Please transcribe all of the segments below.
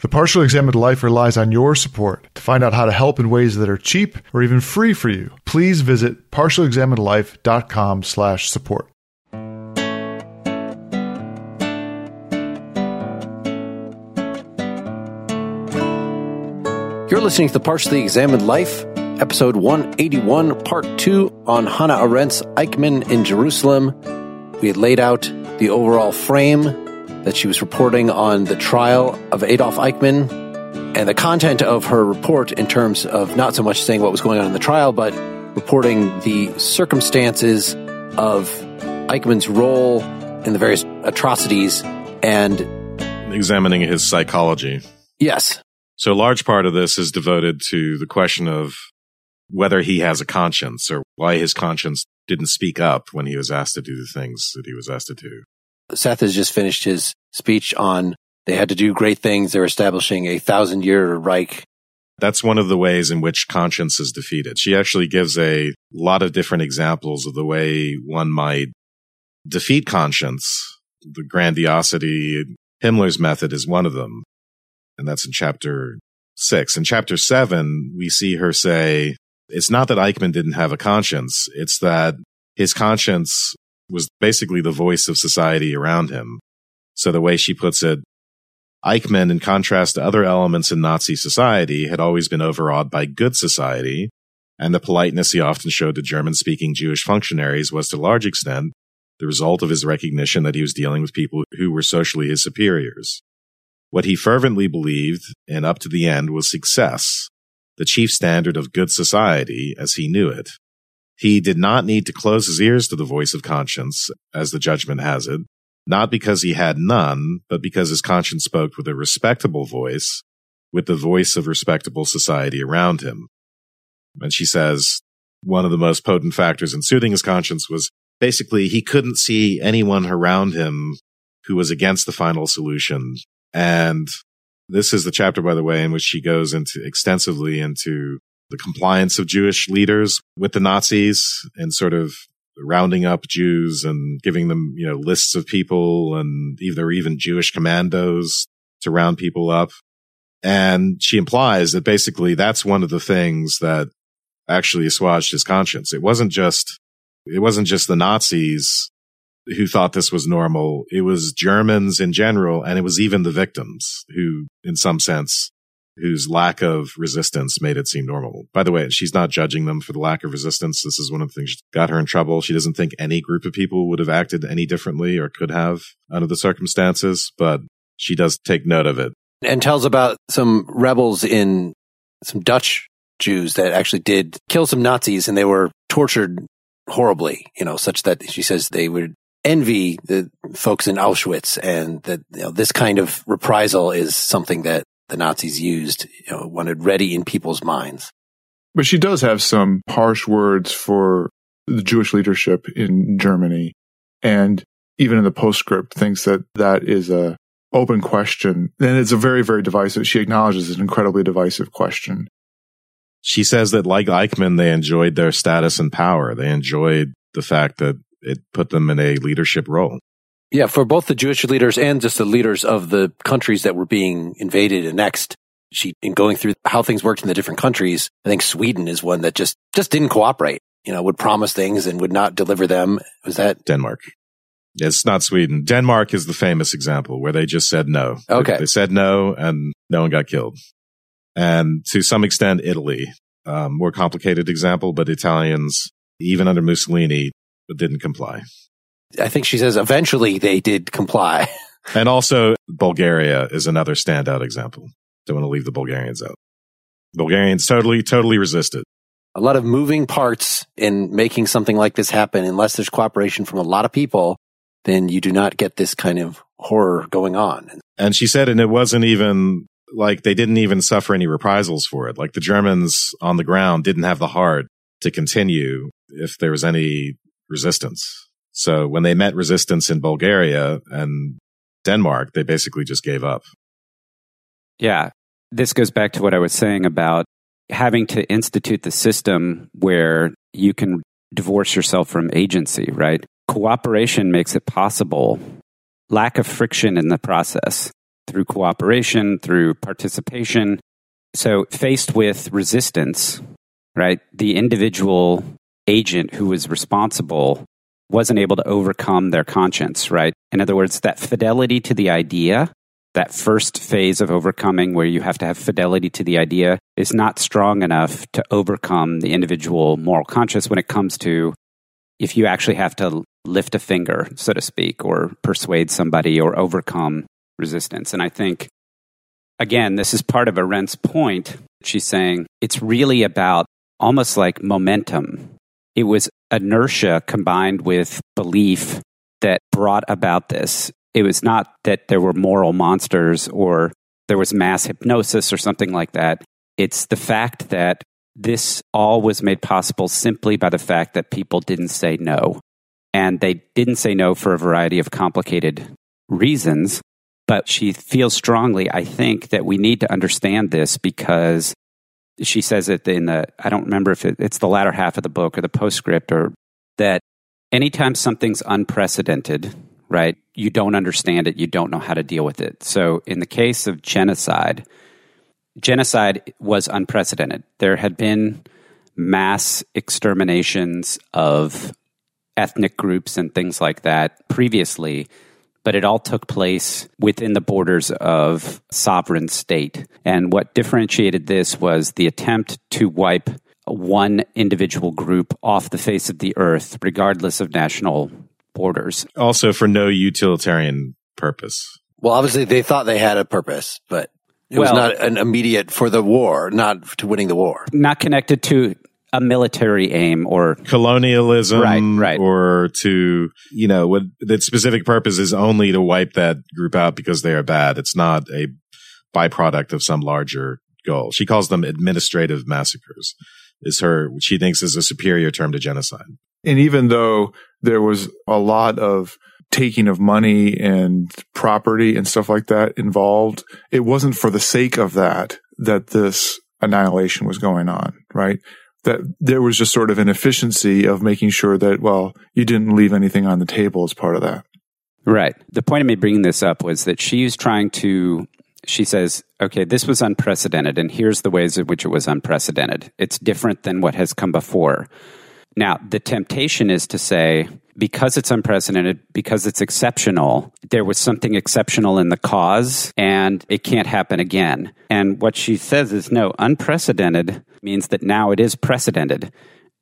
The Partially Examined Life relies on your support. To find out how to help in ways that are cheap or even free for you, please visit partiallyexaminedlife.com slash support. You're listening to the Partially Examined Life, episode 181, part 2 on Hannah Arendt's Eichmann in Jerusalem. We had laid out the overall frame that she was reporting on the trial of Adolf Eichmann and the content of her report in terms of not so much saying what was going on in the trial, but reporting the circumstances of Eichmann's role in the various atrocities and examining his psychology. yes, So a large part of this is devoted to the question of whether he has a conscience or why his conscience didn't speak up when he was asked to do the things that he was asked to do. Seth has just finished his speech on they had to do great things. They're establishing a thousand year Reich. That's one of the ways in which conscience is defeated. She actually gives a lot of different examples of the way one might defeat conscience. The grandiosity, Himmler's method is one of them. And that's in chapter six. In chapter seven, we see her say, it's not that Eichmann didn't have a conscience. It's that his conscience was basically the voice of society around him. So the way she puts it, Eichmann, in contrast to other elements in Nazi society, had always been overawed by good society, and the politeness he often showed to German speaking Jewish functionaries was to a large extent the result of his recognition that he was dealing with people who were socially his superiors. What he fervently believed, and up to the end, was success, the chief standard of good society as he knew it. He did not need to close his ears to the voice of conscience, as the judgment has it, not because he had none, but because his conscience spoke with a respectable voice, with the voice of respectable society around him. And she says one of the most potent factors in soothing his conscience was basically he couldn't see anyone around him who was against the final solution. And this is the chapter, by the way, in which she goes into extensively into the compliance of Jewish leaders with the Nazis and sort of rounding up Jews and giving them, you know, lists of people and either even Jewish commandos to round people up. And she implies that basically that's one of the things that actually assuaged his conscience. It wasn't just, it wasn't just the Nazis who thought this was normal. It was Germans in general, and it was even the victims who, in some sense, whose lack of resistance made it seem normal. By the way, she's not judging them for the lack of resistance. This is one of the things that got her in trouble. She doesn't think any group of people would have acted any differently or could have under the circumstances, but she does take note of it. and tells about some rebels in some Dutch Jews that actually did kill some Nazis and they were tortured horribly, you know, such that she says they would envy the folks in Auschwitz and that you know, this kind of reprisal is something that the Nazis used, you know, wanted ready in people's minds. But she does have some harsh words for the Jewish leadership in Germany. And even in the postscript thinks that that is a open question. And it's a very, very divisive. She acknowledges it's an incredibly divisive question. She says that like Eichmann, they enjoyed their status and power. They enjoyed the fact that it put them in a leadership role. Yeah, for both the Jewish leaders and just the leaders of the countries that were being invaded and annexed. She, in going through how things worked in the different countries, I think Sweden is one that just, just didn't cooperate, you know, would promise things and would not deliver them. Was that? Denmark. It's not Sweden. Denmark is the famous example where they just said no. Okay. They, they said no and no one got killed. And to some extent, Italy, um, more complicated example, but Italians, even under Mussolini, didn't comply. I think she says eventually they did comply. And also Bulgaria is another standout example. Don't want to leave the Bulgarians out. Bulgarians totally, totally resisted. a lot of moving parts in making something like this happen. Unless there's cooperation from a lot of people, then you do not get this kind of horror going on. And she said, and it wasn't even like they didn't even suffer any reprisals for it. Like the Germans on the ground didn't have the heart to continue if there was any resistance. So when they met resistance in Bulgaria and Denmark, they basically just gave up. Yeah. This goes back to what I was saying about having to institute the system where you can divorce yourself from agency, right? Cooperation makes it possible. Lack of friction in the process through cooperation, through participation. So, faced with resistance, right, the individual agent who was responsible wasn't able to overcome their conscience, right? In other words, that fidelity to the idea, that first phase of overcoming where you have to have fidelity to the idea, is not strong enough to overcome the individual moral conscience when it comes to if you actually have to lift a finger, so to speak, or persuade somebody or overcome resistance. And I think, again, this is part of Arendt's point. She's saying it's really about almost like momentum. It was inertia combined with belief that brought about this. It was not that there were moral monsters or there was mass hypnosis or something like that. It's the fact that this all was made possible simply by the fact that people didn't say no. And they didn't say no for a variety of complicated reasons. But she feels strongly, I think, that we need to understand this because she says it in the, I don't remember if it, it's the latter half of the book or the postscript, or that anytime something's unprecedented, right, you don't understand it, you don't know how to deal with it. So in the case of genocide, genocide was unprecedented. There had been mass exterminations of ethnic groups and things like that previously but it all took place within the borders of sovereign state. And what differentiated this was the attempt to wipe one individual group off the face of the earth, regardless of national borders. Also, for no utilitarian purpose. Well, obviously, they thought they had a purpose, but it well, was not an immediate for the war, not to winning the war. Not connected to a military aim or colonialism right, right. or to, you know, what the specific purpose is only to wipe that group out because they are bad. It's not a byproduct of some larger goal. She calls them administrative massacres is her, she thinks is a superior term to genocide. And even though there was a lot of taking of money and property and stuff like that involved, it wasn't for the sake of that that this annihilation was going on, right? That there was just sort of an efficiency of making sure that, well, you didn't leave anything on the table as part of that. Right. The point of me bringing this up was that she's trying to, she says, okay, this was unprecedented, and here's the ways in which it was unprecedented. It's different than what has come before. Now, the temptation is to say, because it's unprecedented, because it's exceptional, there was something exceptional in the cause and it can't happen again. And what she says is no, unprecedented means that now it is precedented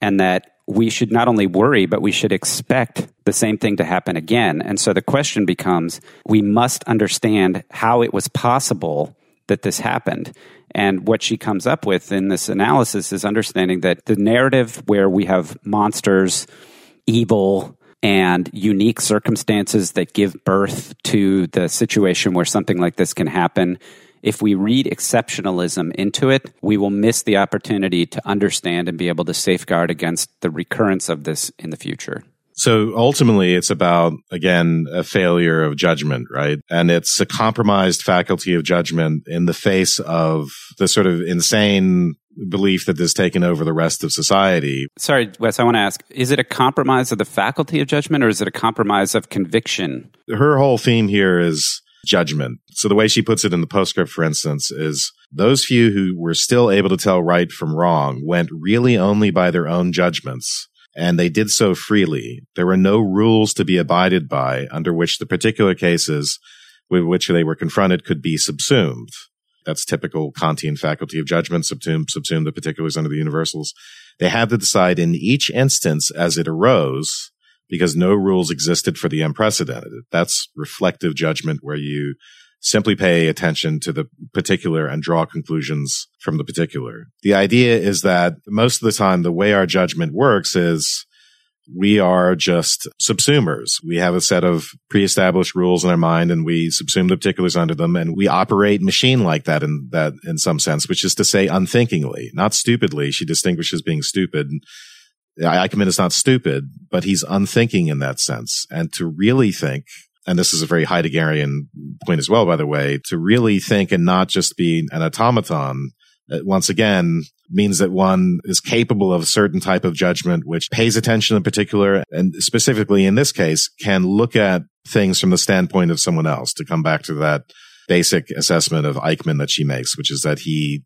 and that we should not only worry, but we should expect the same thing to happen again. And so the question becomes we must understand how it was possible that this happened. And what she comes up with in this analysis is understanding that the narrative where we have monsters, evil, and unique circumstances that give birth to the situation where something like this can happen. If we read exceptionalism into it, we will miss the opportunity to understand and be able to safeguard against the recurrence of this in the future. So ultimately, it's about, again, a failure of judgment, right? And it's a compromised faculty of judgment in the face of the sort of insane belief that has taken over the rest of society. Sorry, Wes, I want to ask is it a compromise of the faculty of judgment or is it a compromise of conviction? Her whole theme here is judgment. So the way she puts it in the postscript, for instance, is those few who were still able to tell right from wrong went really only by their own judgments. And they did so freely. There were no rules to be abided by under which the particular cases with which they were confronted could be subsumed. That's typical Kantian faculty of judgment, subsume, subsume the particulars under the universals. They had to decide in each instance as it arose because no rules existed for the unprecedented. That's reflective judgment where you simply pay attention to the particular and draw conclusions from the particular. The idea is that most of the time, the way our judgment works is we are just subsumers. We have a set of pre-established rules in our mind and we subsume the particulars under them and we operate machine like that in that in some sense, which is to say unthinkingly, not stupidly. She distinguishes being stupid. Eichmann is not stupid, but he's unthinking in that sense. And to really think, and this is a very Heideggerian point as well, by the way, to really think and not just be an automaton uh, once again means that one is capable of a certain type of judgment, which pays attention in particular. And specifically in this case, can look at things from the standpoint of someone else to come back to that basic assessment of Eichmann that she makes, which is that he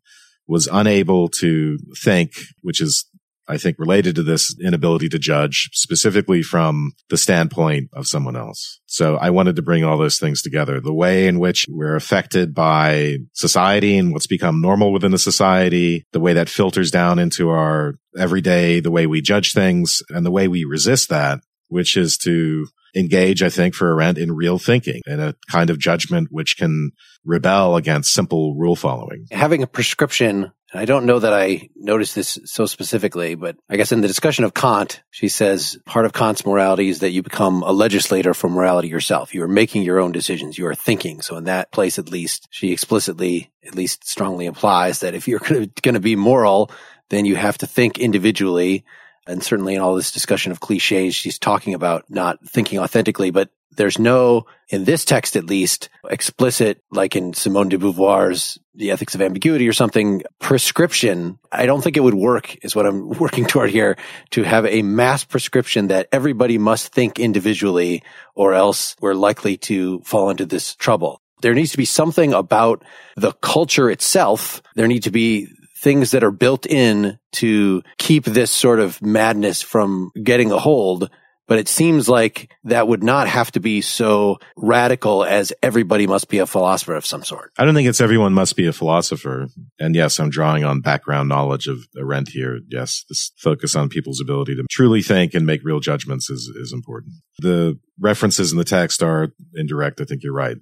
was unable to think, which is I think related to this inability to judge specifically from the standpoint of someone else. So I wanted to bring all those things together. The way in which we're affected by society and what's become normal within the society, the way that filters down into our everyday, the way we judge things and the way we resist that, which is to engage, I think, for Arendt in real thinking and a kind of judgment which can rebel against simple rule following. Having a prescription I don't know that I noticed this so specifically, but I guess in the discussion of Kant, she says part of Kant's morality is that you become a legislator for morality yourself. You are making your own decisions. You are thinking. So in that place, at least, she explicitly, at least strongly implies that if you're going to be moral, then you have to think individually. And certainly in all this discussion of cliches, she's talking about not thinking authentically, but there's no, in this text at least, explicit, like in Simone de Beauvoir's The Ethics of Ambiguity or something, prescription. I don't think it would work, is what I'm working toward here, to have a mass prescription that everybody must think individually, or else we're likely to fall into this trouble. There needs to be something about the culture itself. There need to be things that are built in to keep this sort of madness from getting a hold but it seems like that would not have to be so radical as everybody must be a philosopher of some sort. I don't think it's everyone must be a philosopher. And yes, I'm drawing on background knowledge of Arendt here. Yes, this focus on people's ability to truly think and make real judgments is, is important. The references in the text are indirect. I think you're right.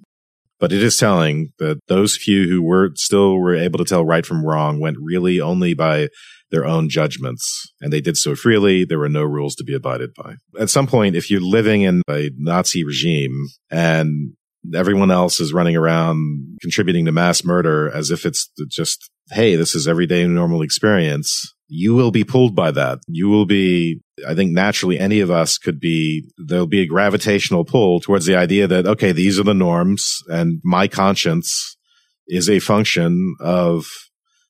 But it is telling that those few who were still were able to tell right from wrong went really only by their own judgments. And they did so freely. There were no rules to be abided by. At some point, if you're living in a Nazi regime and everyone else is running around contributing to mass murder as if it's just, hey, this is everyday normal experience. You will be pulled by that. You will be, I think naturally any of us could be, there'll be a gravitational pull towards the idea that, okay, these are the norms and my conscience is a function of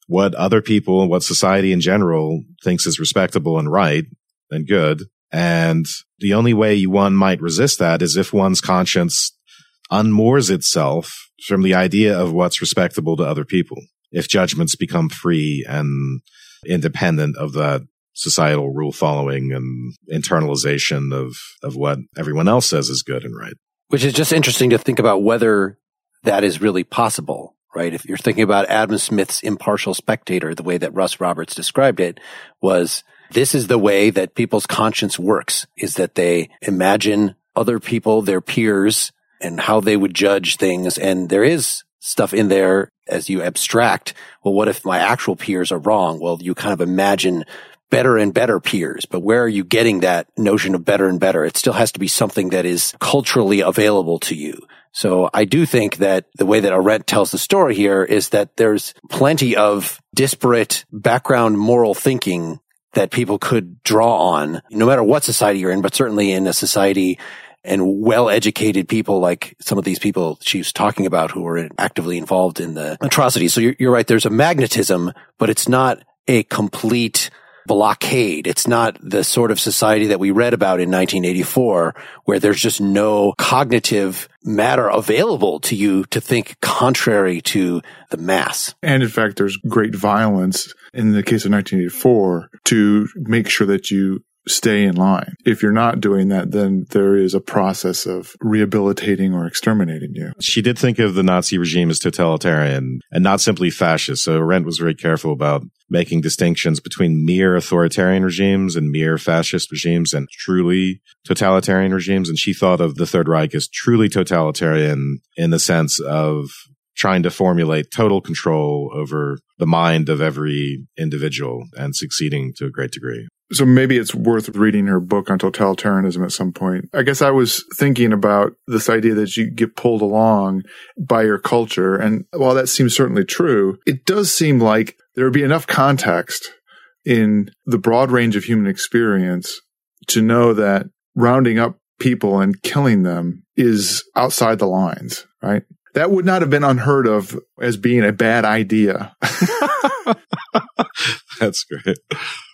what other people and what society in general thinks is respectable and right and good. And the only way one might resist that is if one's conscience unmoors itself from the idea of what's respectable to other people. If judgments become free and independent of that societal rule following and internalization of, of what everyone else says is good and right. Which is just interesting to think about whether that is really possible right? If you're thinking about Adam Smith's impartial spectator, the way that Russ Roberts described it was this is the way that people's conscience works is that they imagine other people, their peers and how they would judge things. And there is stuff in there as you abstract. Well, what if my actual peers are wrong? Well, you kind of imagine better and better peers, but where are you getting that notion of better and better? It still has to be something that is culturally available to you. So I do think that the way that Arendt tells the story here is that there's plenty of disparate background moral thinking that people could draw on, no matter what society you're in, but certainly in a society and well-educated people like some of these people she's talking about who were actively involved in the atrocities. So you're, you're right. There's a magnetism, but it's not a complete blockade. It's not the sort of society that we read about in 1984 where there's just no cognitive matter available to you to think contrary to the mass. And in fact, there's great violence in the case of 1984 to make sure that you stay in line. If you're not doing that, then there is a process of rehabilitating or exterminating you. She did think of the Nazi regime as totalitarian and not simply fascist. So Arendt was very careful about making distinctions between mere authoritarian regimes and mere fascist regimes and truly totalitarian regimes. And she thought of the Third Reich as truly totalitarian in the sense of trying to formulate total control over the mind of every individual and succeeding to a great degree. So maybe it's worth reading her book on totalitarianism at some point. I guess I was thinking about this idea that you get pulled along by your culture. And while that seems certainly true, it does seem like there would be enough context in the broad range of human experience to know that rounding up people and killing them is outside the lines, right? That would not have been unheard of as being a bad idea. That's great.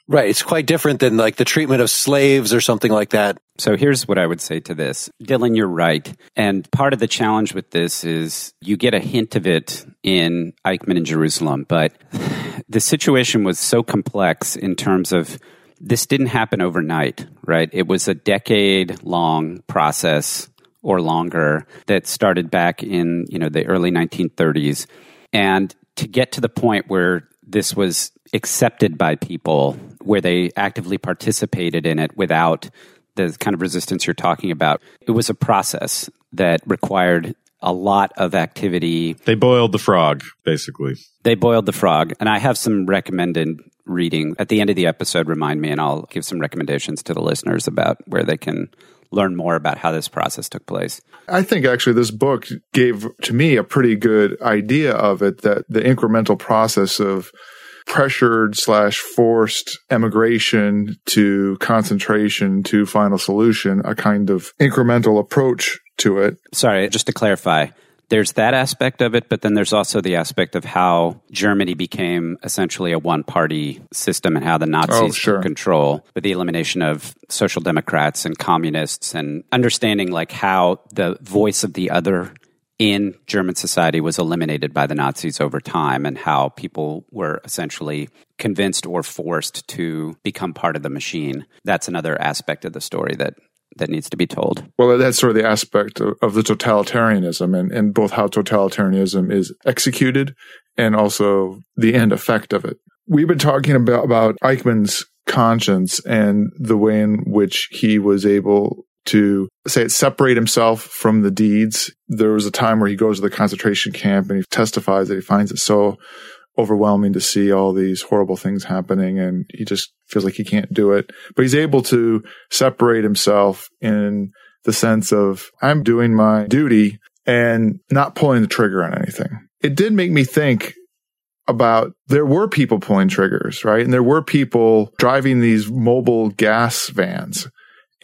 Right. It's quite different than like the treatment of slaves or something like that. So here's what I would say to this. Dylan, you're right. And part of the challenge with this is you get a hint of it in Eichmann in Jerusalem, but the situation was so complex in terms of this didn't happen overnight, right? It was a decade long process or longer that started back in, you know, the early 1930s. And to get to the point where this was accepted by people, where they actively participated in it without the kind of resistance you're talking about, it was a process that required a lot of activity. They boiled the frog, basically. They boiled the frog. And I have some recommended reading at the end of the episode. Remind me, and I'll give some recommendations to the listeners about where they can learn more about how this process took place. I think actually this book gave to me a pretty good idea of it that the incremental process of pressured slash forced emigration to concentration to final solution, a kind of incremental approach to it. Sorry, just to clarify, there's that aspect of it, but then there's also the aspect of how Germany became essentially a one party system and how the Nazis oh, sure. took control with the elimination of social democrats and communists and understanding like how the voice of the other in German society was eliminated by the Nazis over time and how people were essentially convinced or forced to become part of the machine. That's another aspect of the story that that needs to be told. Well, that's sort of the aspect of, of the totalitarianism and, and both how totalitarianism is executed and also the end effect of it. We've been talking about, about Eichmann's conscience and the way in which he was able to say it separate himself from the deeds. There was a time where he goes to the concentration camp and he testifies that he finds it so overwhelming to see all these horrible things happening and he just feels like he can't do it. But he's able to separate himself in the sense of I'm doing my duty and not pulling the trigger on anything. It did make me think about there were people pulling triggers, right? And there were people driving these mobile gas vans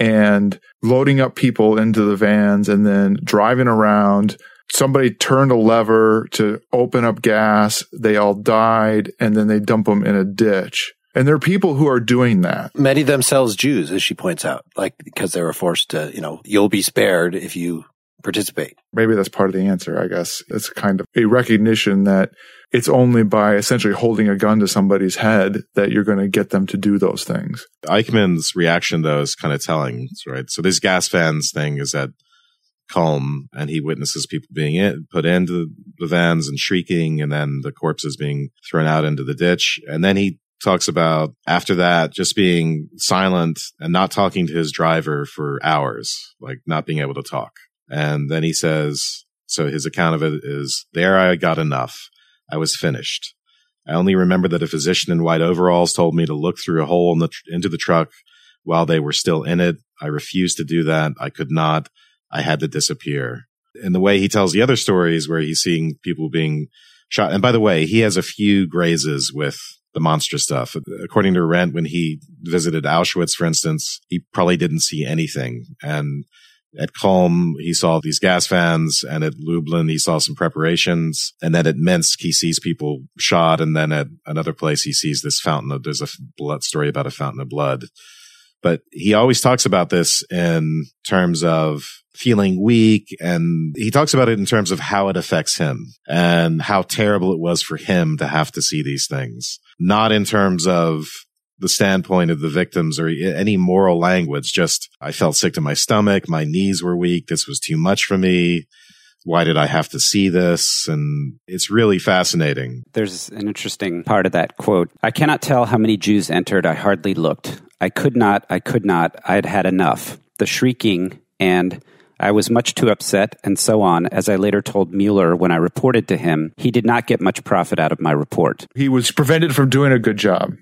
and loading up people into the vans and then driving around somebody turned a lever to open up gas. They all died and then they dump them in a ditch. And there are people who are doing that. Many themselves Jews, as she points out, like because they were forced to, you know, you'll be spared if you participate. Maybe that's part of the answer, I guess. It's kind of a recognition that it's only by essentially holding a gun to somebody's head that you're going to get them to do those things. Eichmann's reaction, though, is kind of telling, right? So this gas vans thing is at Kulm and he witnesses people being in, put into the vans and shrieking and then the corpses being thrown out into the ditch. And then he talks about after that just being silent and not talking to his driver for hours, like not being able to talk. And then he says, so his account of it is there I got enough. I was finished. I only remember that a physician in white overalls told me to look through a hole in the tr- into the truck while they were still in it. I refused to do that. I could not. I had to disappear. And the way he tells the other stories where he's seeing people being shot. And by the way, he has a few grazes with the monster stuff. According to Arendt, when he visited Auschwitz, for instance, he probably didn't see anything. And at Kulm, he saw these gas vans, and at Lublin, he saw some preparations. And then at Minsk, he sees people shot. And then at another place, he sees this fountain of, there's a blood story about a fountain of blood. But he always talks about this in terms of feeling weak. And he talks about it in terms of how it affects him and how terrible it was for him to have to see these things, not in terms of the standpoint of the victims or any moral language. Just, I felt sick to my stomach. My knees were weak. This was too much for me. Why did I have to see this? And it's really fascinating. There's an interesting part of that quote. I cannot tell how many Jews entered. I hardly looked. I could not. I could not. I had had enough. The shrieking and I was much too upset, and so on. As I later told Mueller when I reported to him, he did not get much profit out of my report. He was prevented from doing a good job.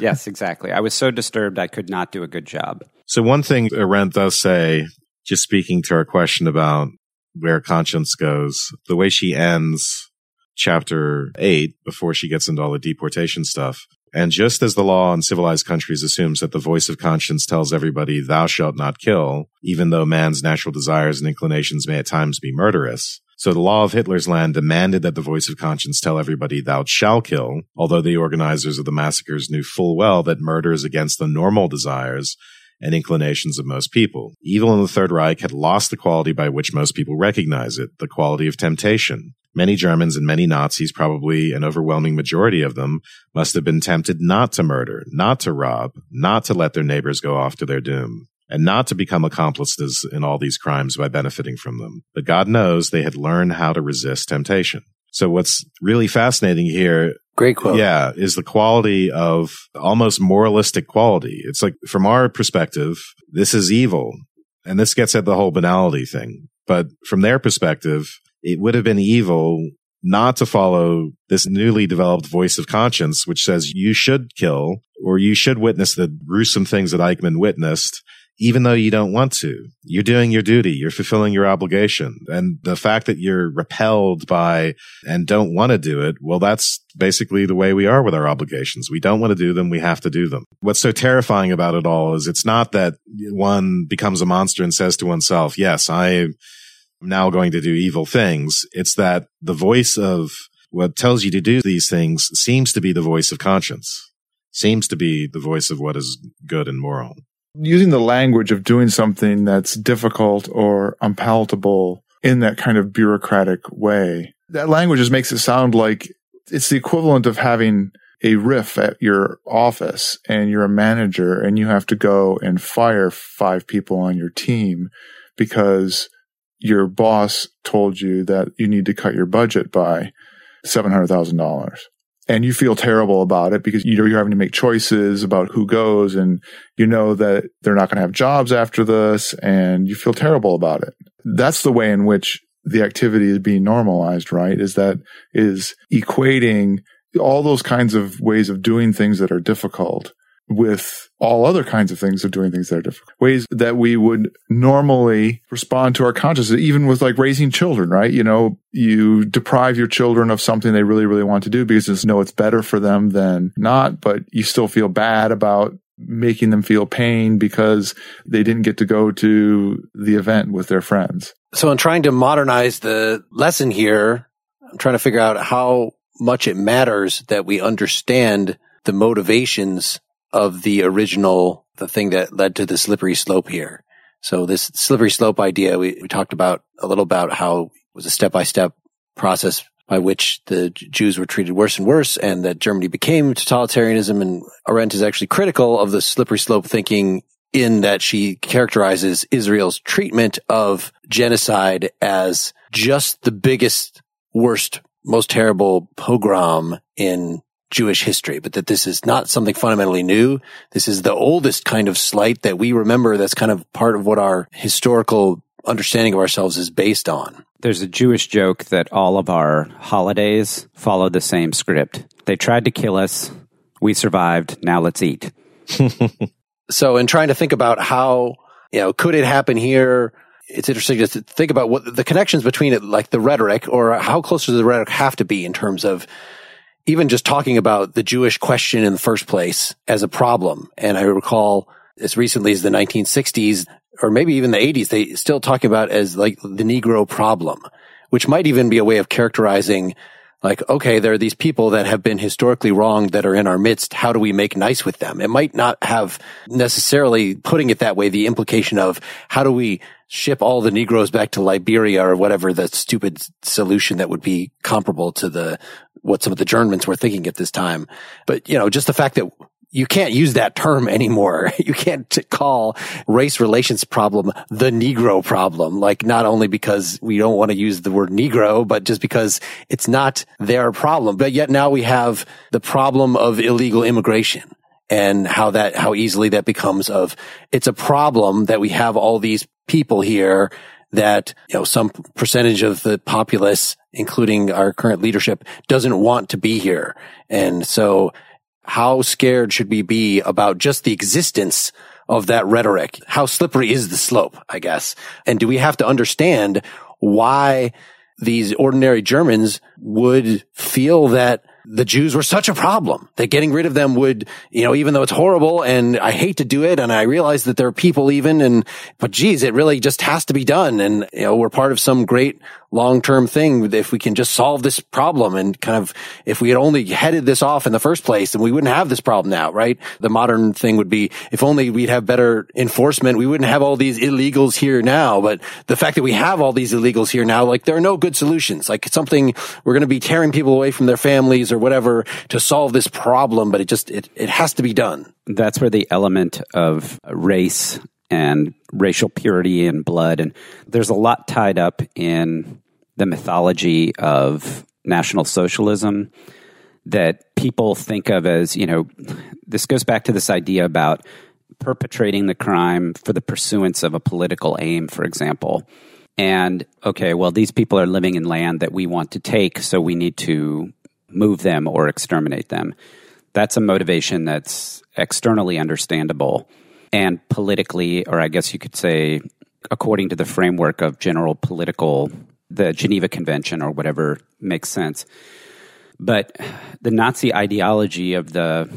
Yes, exactly. I was so disturbed I could not do a good job. So one thing Arendt does say, just speaking to our question about where conscience goes, the way she ends chapter eight before she gets into all the deportation stuff. And just as the law in civilized countries assumes that the voice of conscience tells everybody, thou shalt not kill, even though man's natural desires and inclinations may at times be murderous. So the law of Hitler's land demanded that the voice of conscience tell everybody, thou shalt kill, although the organizers of the massacres knew full well that murder is against the normal desires and inclinations of most people. Evil in the Third Reich had lost the quality by which most people recognize it, the quality of temptation. Many Germans and many Nazis, probably an overwhelming majority of them, must have been tempted not to murder, not to rob, not to let their neighbors go off to their doom, and not to become accomplices in all these crimes by benefiting from them. But God knows they had learned how to resist temptation. So what's really fascinating here Great quote. Yeah, is the quality of almost moralistic quality. It's like from our perspective, this is evil. And this gets at the whole banality thing. But from their perspective, it would have been evil not to follow this newly developed voice of conscience, which says you should kill or you should witness the gruesome things that Eichmann witnessed even though you don't want to. You're doing your duty. You're fulfilling your obligation. And the fact that you're repelled by and don't want to do it, well, that's basically the way we are with our obligations. We don't want to do them. We have to do them. What's so terrifying about it all is it's not that one becomes a monster and says to oneself, yes, I am now going to do evil things. It's that the voice of what tells you to do these things seems to be the voice of conscience, seems to be the voice of what is good and moral using the language of doing something that's difficult or unpalatable in that kind of bureaucratic way. That language just makes it sound like it's the equivalent of having a RIF at your office and you're a manager and you have to go and fire five people on your team because your boss told you that you need to cut your budget by $700,000 and you feel terrible about it because you're, you're having to make choices about who goes and you know that they're not going to have jobs after this and you feel terrible about it. That's the way in which the activity is being normalized, right? Is that is equating all those kinds of ways of doing things that are difficult with all other kinds of things of doing things that are different ways that we would normally respond to our consciousness even with like raising children right? You know you deprive your children of something they really really want to do because you know it's better for them than not but you still feel bad about making them feel pain because they didn't get to go to the event with their friends. So in trying to modernize the lesson here. I'm trying to figure out how much it matters that we understand the motivations of the original, the thing that led to the slippery slope here. So this slippery slope idea, we, we talked about a little about how it was a step by step process by which the Jews were treated worse and worse and that Germany became totalitarianism. And Arendt is actually critical of the slippery slope thinking in that she characterizes Israel's treatment of genocide as just the biggest, worst, most terrible pogrom in Jewish history, but that this is not something fundamentally new. This is the oldest kind of slight that we remember that's kind of part of what our historical understanding of ourselves is based on. There's a Jewish joke that all of our holidays follow the same script. They tried to kill us. We survived. Now let's eat. so in trying to think about how, you know, could it happen here? It's interesting just to think about what the connections between it, like the rhetoric or how close does the rhetoric have to be in terms of even just talking about the Jewish question in the first place as a problem. And I recall as recently as the 1960s or maybe even the 80s, they still talking about as like the Negro problem, which might even be a way of characterizing like, okay, there are these people that have been historically wronged that are in our midst. How do we make nice with them? It might not have necessarily putting it that way, the implication of how do we ship all the Negroes back to Liberia or whatever the stupid solution that would be comparable to the what some of the Germans were thinking at this time. But, you know, just the fact that you can't use that term anymore. You can't call race relations problem the Negro problem. Like not only because we don't want to use the word Negro, but just because it's not their problem. But yet now we have the problem of illegal immigration and how that, how easily that becomes of, it's a problem that we have all these people here that, you know, some percentage of the populace, including our current leadership, doesn't want to be here. And so How scared should we be about just the existence of that rhetoric? How slippery is the slope, I guess? And do we have to understand why these ordinary Germans would feel that the Jews were such a problem that getting rid of them would, you know, even though it's horrible and I hate to do it and I realize that there are people even and, but geez, it really just has to be done. And, you know, we're part of some great long-term thing. If we can just solve this problem and kind of, if we had only headed this off in the first place, then we wouldn't have this problem now, right? The modern thing would be if only we'd have better enforcement, we wouldn't have all these illegals here now. But the fact that we have all these illegals here now, like there are no good solutions. Like something we're going to be tearing people away from their families or whatever to solve this problem, but it just, it, it has to be done. That's where the element of race and racial purity and blood and there's a lot tied up in the mythology of National Socialism that people think of as, you know, this goes back to this idea about perpetrating the crime for the pursuance of a political aim, for example. And okay, well, these people are living in land that we want to take, so we need to move them or exterminate them. That's a motivation that's externally understandable and politically, or I guess you could say, according to the framework of general political the Geneva Convention or whatever makes sense. But the Nazi ideology of the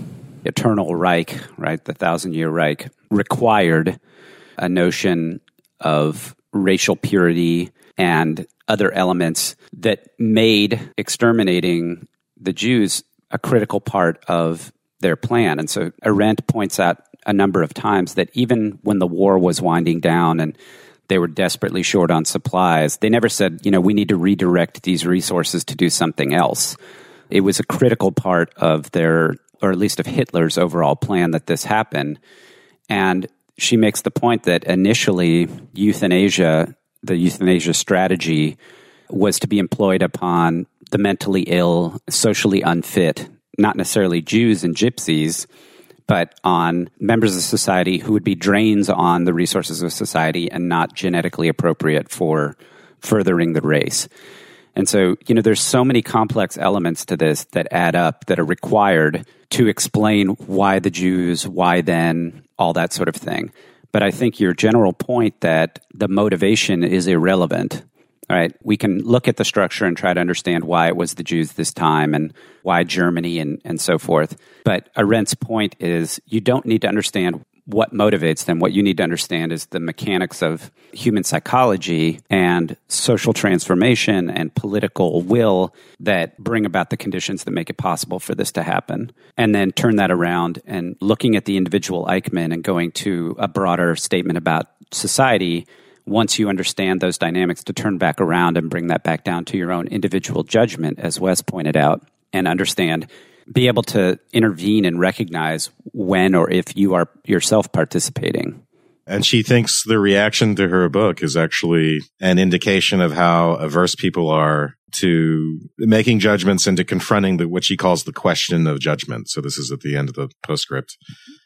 eternal Reich, right, the thousand year Reich, required a notion of racial purity and other elements that made exterminating the Jews a critical part of their plan. And so Arendt points out a number of times that even when the war was winding down and they were desperately short on supplies. They never said, you know, we need to redirect these resources to do something else. It was a critical part of their, or at least of Hitler's overall plan that this happen. And she makes the point that initially euthanasia, the euthanasia strategy, was to be employed upon the mentally ill, socially unfit, not necessarily Jews and gypsies, but on members of society who would be drains on the resources of society and not genetically appropriate for furthering the race. And so, you know, there's so many complex elements to this that add up that are required to explain why the Jews, why then, all that sort of thing. But I think your general point that the motivation is irrelevant all right, we can look at the structure and try to understand why it was the Jews this time and why Germany and, and so forth. But Arendt's point is you don't need to understand what motivates them. What you need to understand is the mechanics of human psychology and social transformation and political will that bring about the conditions that make it possible for this to happen. And then turn that around and looking at the individual Eichmann and going to a broader statement about society once you understand those dynamics to turn back around and bring that back down to your own individual judgment, as Wes pointed out, and understand, be able to intervene and recognize when or if you are yourself participating. And she thinks the reaction to her book is actually an indication of how averse people are to making judgments and to confronting the, what she calls the question of judgment. So this is at the end of the postscript.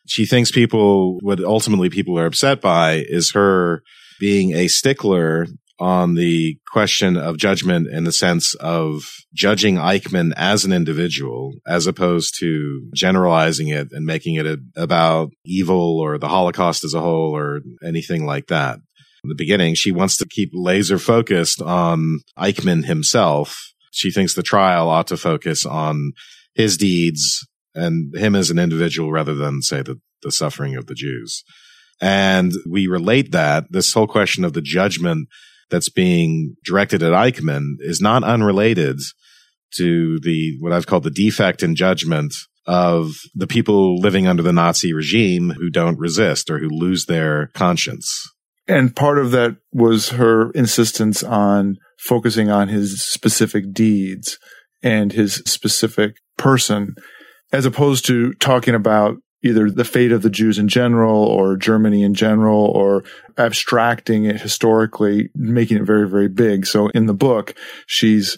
She thinks people, what ultimately people are upset by is her being a stickler on the question of judgment in the sense of judging Eichmann as an individual, as opposed to generalizing it and making it a, about evil or the Holocaust as a whole or anything like that. In the beginning, she wants to keep laser focused on Eichmann himself. She thinks the trial ought to focus on his deeds and him as an individual rather than say the, the suffering of the Jews. And we relate that this whole question of the judgment that's being directed at Eichmann is not unrelated to the, what I've called the defect in judgment of the people living under the Nazi regime who don't resist or who lose their conscience. And part of that was her insistence on focusing on his specific deeds and his specific person, as opposed to talking about either the fate of the Jews in general or Germany in general or abstracting it historically, making it very, very big. So in the book, she's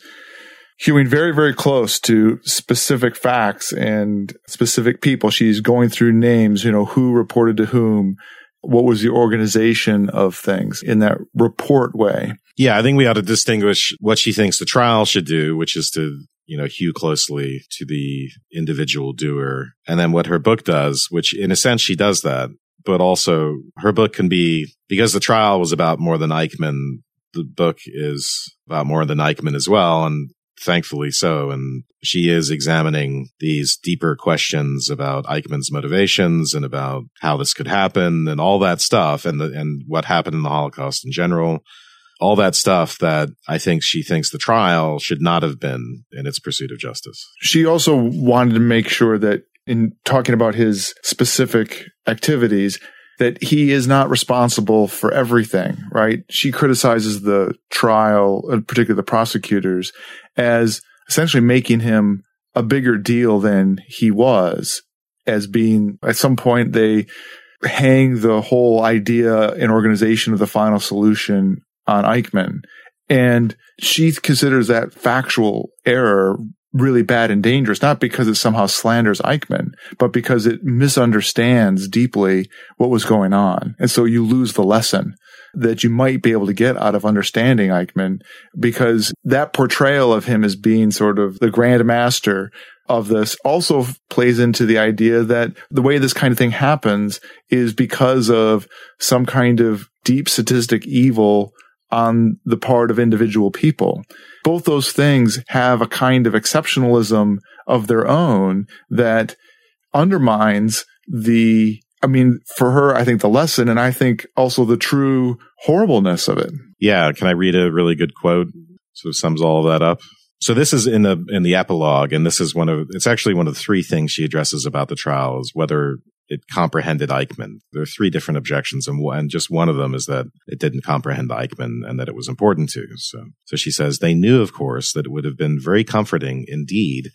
hewing very, very close to specific facts and specific people. She's going through names, you know, who reported to whom, what was the organization of things in that report way. Yeah, I think we ought to distinguish what she thinks the trial should do, which is to you know, hew closely to the individual doer. And then what her book does, which in a sense she does that, but also her book can be, because the trial was about more than Eichmann, the book is about more than Eichmann as well. And thankfully so. And she is examining these deeper questions about Eichmann's motivations and about how this could happen and all that stuff and the, and what happened in the Holocaust in general. All that stuff that I think she thinks the trial should not have been in its pursuit of justice. She also wanted to make sure that in talking about his specific activities, that he is not responsible for everything, right? She criticizes the trial, uh, particularly the prosecutors, as essentially making him a bigger deal than he was, as being at some point they hang the whole idea and organization of the final solution on Eichmann. And she considers that factual error really bad and dangerous, not because it somehow slanders Eichmann, but because it misunderstands deeply what was going on. And so you lose the lesson that you might be able to get out of understanding Eichmann because that portrayal of him as being sort of the grand master of this also plays into the idea that the way this kind of thing happens is because of some kind of deep sadistic evil on the part of individual people. Both those things have a kind of exceptionalism of their own that undermines the, I mean, for her, I think the lesson and I think also the true horribleness of it. Yeah. Can I read a really good quote? So sums all of that up. So this is in the in the epilogue, and this is one of it's actually one of the three things she addresses about the trial is whether it comprehended Eichmann. There are three different objections, and, and just one of them is that it didn't comprehend Eichmann and that it was important to. So, so she says they knew, of course, that it would have been very comforting indeed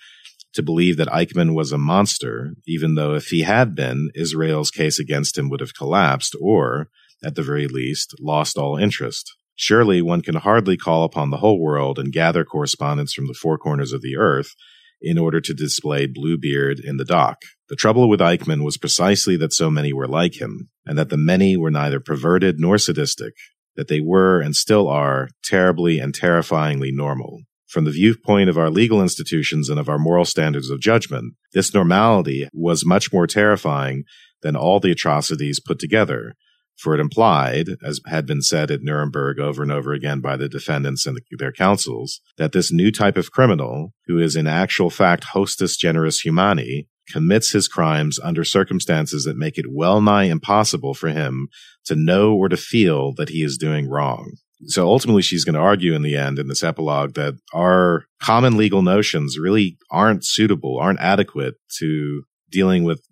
to believe that Eichmann was a monster, even though if he had been, Israel's case against him would have collapsed or, at the very least, lost all interest. Surely one can hardly call upon the whole world and gather correspondence from the four corners of the earth in order to display Bluebeard in the dock. The trouble with Eichmann was precisely that so many were like him, and that the many were neither perverted nor sadistic, that they were and still are terribly and terrifyingly normal. From the viewpoint of our legal institutions and of our moral standards of judgment, this normality was much more terrifying than all the atrocities put together, for it implied, as had been said at Nuremberg over and over again by the defendants and their counsels, that this new type of criminal, who is in actual fact hostis generis humani, commits his crimes under circumstances that make it well nigh impossible for him to know or to feel that he is doing wrong. So ultimately, she's going to argue in the end in this epilogue that our common legal notions really aren't suitable, aren't adequate to dealing with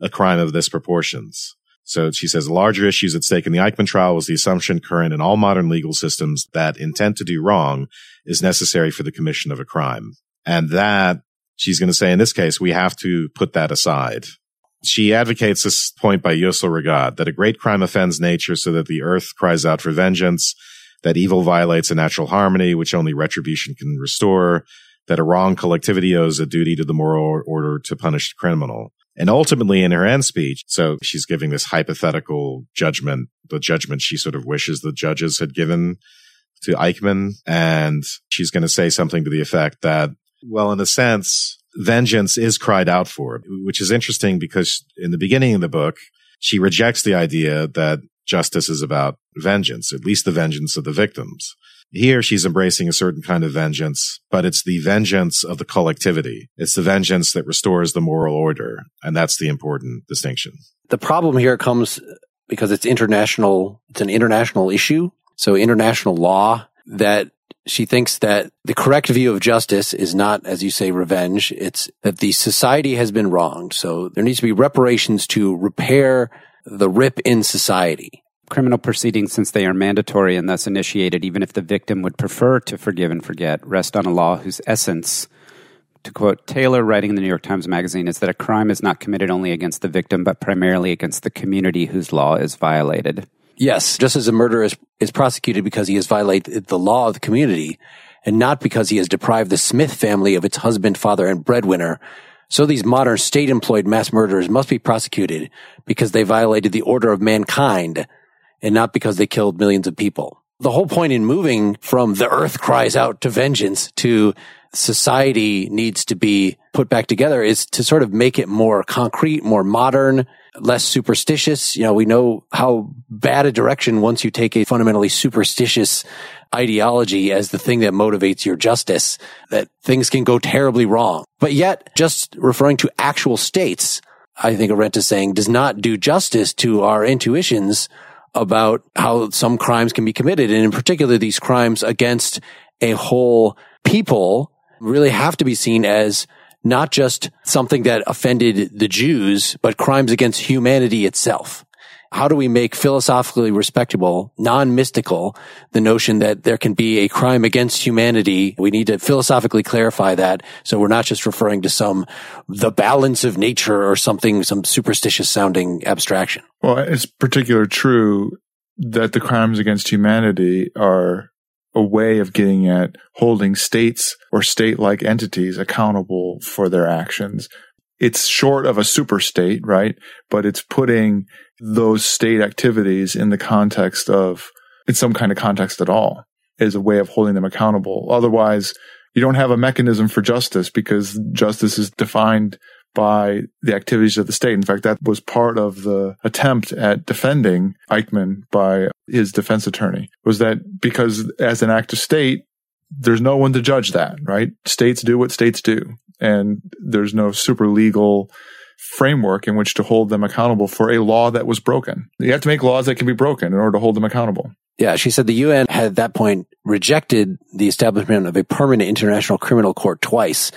a crime of this proportions. So she says larger issues at stake in the Eichmann trial was the assumption current in all modern legal systems that intent to do wrong is necessary for the commission of a crime. And that she's going to say in this case, we have to put that aside. She advocates this point by Yosal Rogat that a great crime offends nature so that the earth cries out for vengeance, that evil violates a natural harmony, which only retribution can restore, that a wrong collectivity owes a duty to the moral order to punish the criminal. And ultimately in her end speech, so she's giving this hypothetical judgment, the judgment she sort of wishes the judges had given to Eichmann. And she's going to say something to the effect that well, in a sense, vengeance is cried out for, which is interesting because in the beginning of the book, she rejects the idea that justice is about vengeance, at least the vengeance of the victims. Here, she's embracing a certain kind of vengeance, but it's the vengeance of the collectivity. It's the vengeance that restores the moral order. And that's the important distinction. The problem here comes because it's international, it's an international issue. So international law that she thinks that the correct view of justice is not, as you say, revenge. It's that the society has been wronged. So there needs to be reparations to repair the rip in society. Criminal proceedings, since they are mandatory and thus initiated, even if the victim would prefer to forgive and forget, rest on a law whose essence, to quote Taylor writing in the New York Times Magazine, is that a crime is not committed only against the victim, but primarily against the community whose law is violated. Yes, just as a murderer is, is prosecuted because he has violated the law of the community and not because he has deprived the Smith family of its husband, father, and breadwinner. So these modern state employed mass murderers must be prosecuted because they violated the order of mankind and not because they killed millions of people. The whole point in moving from the earth cries out to vengeance to society needs to be put back together is to sort of make it more concrete, more modern, less superstitious. You know, we know how bad a direction once you take a fundamentally superstitious ideology as the thing that motivates your justice, that things can go terribly wrong. But yet, just referring to actual states, I think Arendt is saying does not do justice to our intuitions about how some crimes can be committed. And in particular, these crimes against a whole people really have to be seen as not just something that offended the Jews, but crimes against humanity itself. How do we make philosophically respectable, non-mystical, the notion that there can be a crime against humanity? We need to philosophically clarify that. So we're not just referring to some, the balance of nature or something, some superstitious sounding abstraction. Well, it's particularly true that the crimes against humanity are a way of getting at holding states or state like entities accountable for their actions. It's short of a super state, right? But it's putting those state activities in the context of, in some kind of context at all, is a way of holding them accountable. Otherwise, you don't have a mechanism for justice because justice is defined by the activities of the state. In fact, that was part of the attempt at defending Eichmann by his defense attorney was that because as an act of state, there's no one to judge that, right? States do what states do. And there's no super legal framework in which to hold them accountable for a law that was broken. You have to make laws that can be broken in order to hold them accountable. Yeah, she said the UN had at that point rejected the establishment of a permanent international criminal court twice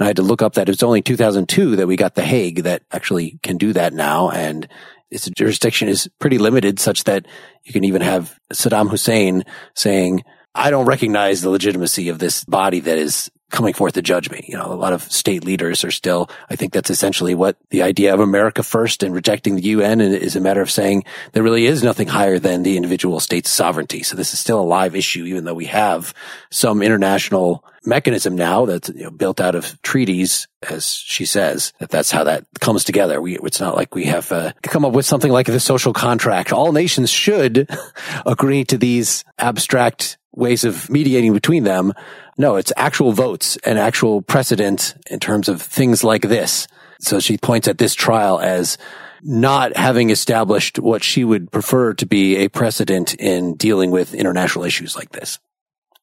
and I had to look up that it's only 2002 that we got the Hague that actually can do that now. And its jurisdiction is pretty limited such that you can even have Saddam Hussein saying, I don't recognize the legitimacy of this body that is coming forth to judge me. You know, a lot of state leaders are still, I think that's essentially what the idea of America first and rejecting the UN is a matter of saying there really is nothing higher than the individual state's sovereignty. So this is still a live issue, even though we have some international mechanism now that's you know, built out of treaties, as she says, that that's how that comes together. We, it's not like we have uh, come up with something like the social contract. All nations should agree to these abstract ways of mediating between them. No, it's actual votes and actual precedent in terms of things like this. So she points at this trial as not having established what she would prefer to be a precedent in dealing with international issues like this.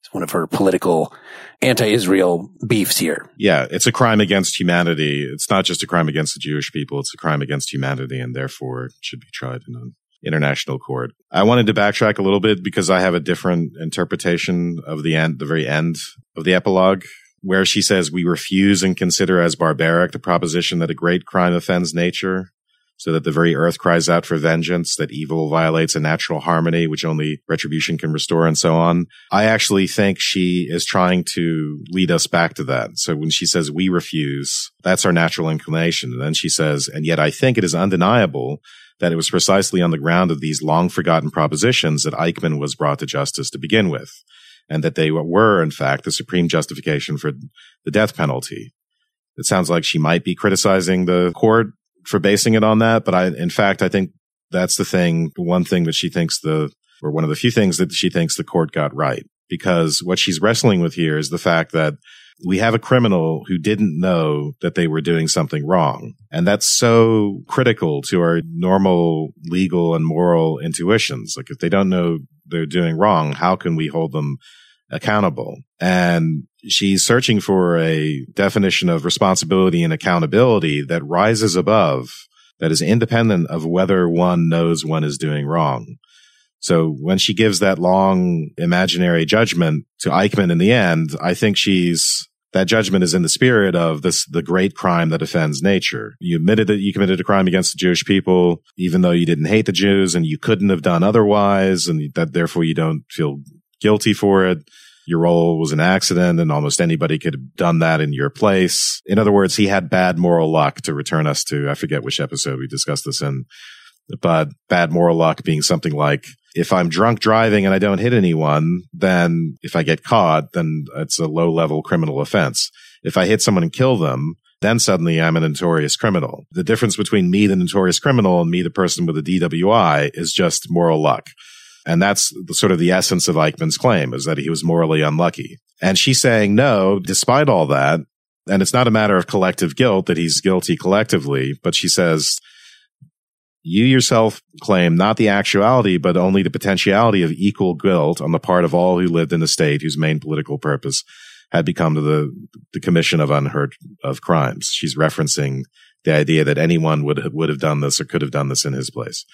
It's one of her political anti-Israel beefs here. Yeah, it's a crime against humanity. It's not just a crime against the Jewish people. It's a crime against humanity and therefore should be tried in international court. I wanted to backtrack a little bit because I have a different interpretation of the end, the very end of the epilogue where she says, we refuse and consider as barbaric the proposition that a great crime offends nature so that the very earth cries out for vengeance, that evil violates a natural harmony, which only retribution can restore and so on. I actually think she is trying to lead us back to that. So when she says we refuse, that's our natural inclination. And then she says, and yet I think it is undeniable that it was precisely on the ground of these long forgotten propositions that Eichmann was brought to justice to begin with, and that they were, in fact, the supreme justification for the death penalty. It sounds like she might be criticizing the court for basing it on that, but I, in fact, I think that's the thing, one thing that she thinks the, or one of the few things that she thinks the court got right. Because what she's wrestling with here is the fact that we have a criminal who didn't know that they were doing something wrong. And that's so critical to our normal legal and moral intuitions. Like if they don't know they're doing wrong, how can we hold them accountable? And she's searching for a definition of responsibility and accountability that rises above, that is independent of whether one knows one is doing wrong. So when she gives that long imaginary judgment to Eichmann in the end, I think she's that judgment is in the spirit of this, the great crime that offends nature. You admitted that you committed a crime against the Jewish people, even though you didn't hate the Jews and you couldn't have done otherwise. And that therefore you don't feel guilty for it. Your role was an accident and almost anybody could have done that in your place. In other words, he had bad moral luck to return us to, I forget which episode we discussed this in, but bad moral luck being something like if I'm drunk driving and I don't hit anyone, then if I get caught, then it's a low level criminal offense. If I hit someone and kill them, then suddenly I'm a notorious criminal. The difference between me, the notorious criminal, and me, the person with a DWI is just moral luck. And that's sort of the essence of Eichmann's claim is that he was morally unlucky. And she's saying no, despite all that. And it's not a matter of collective guilt that he's guilty collectively, but she says, you yourself claim not the actuality, but only the potentiality of equal guilt on the part of all who lived in the state whose main political purpose had become the, the commission of unheard of crimes. She's referencing the idea that anyone would would have done this or could have done this in his place.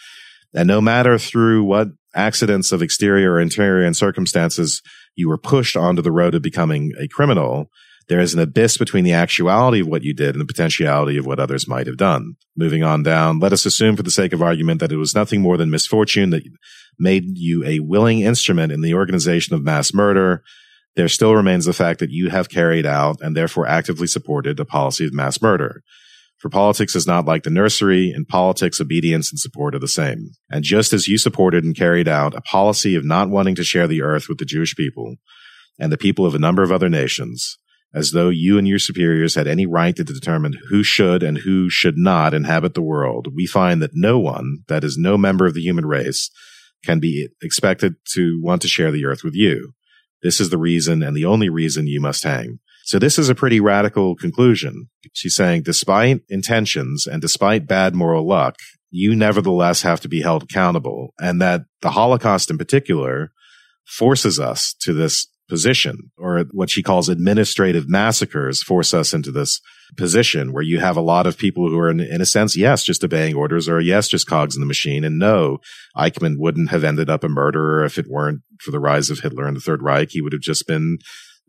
And no matter through what accidents of exterior or interior and circumstances you were pushed onto the road of becoming a criminal, there is an abyss between the actuality of what you did and the potentiality of what others might have done. Moving on down, let us assume for the sake of argument that it was nothing more than misfortune that made you a willing instrument in the organization of mass murder. There still remains the fact that you have carried out and therefore actively supported a policy of mass murder. For politics is not like the nursery. In politics, obedience and support are the same. And just as you supported and carried out a policy of not wanting to share the earth with the Jewish people and the people of a number of other nations, as though you and your superiors had any right to determine who should and who should not inhabit the world, we find that no one, that is no member of the human race, can be expected to want to share the earth with you. This is the reason and the only reason you must hang. So this is a pretty radical conclusion. She's saying, despite intentions and despite bad moral luck, you nevertheless have to be held accountable and that the Holocaust in particular forces us to this position or what she calls administrative massacres force us into this position where you have a lot of people who are in, in, a sense, yes, just obeying orders or yes, just cogs in the machine. And no, Eichmann wouldn't have ended up a murderer if it weren't for the rise of Hitler and the Third Reich. He would have just been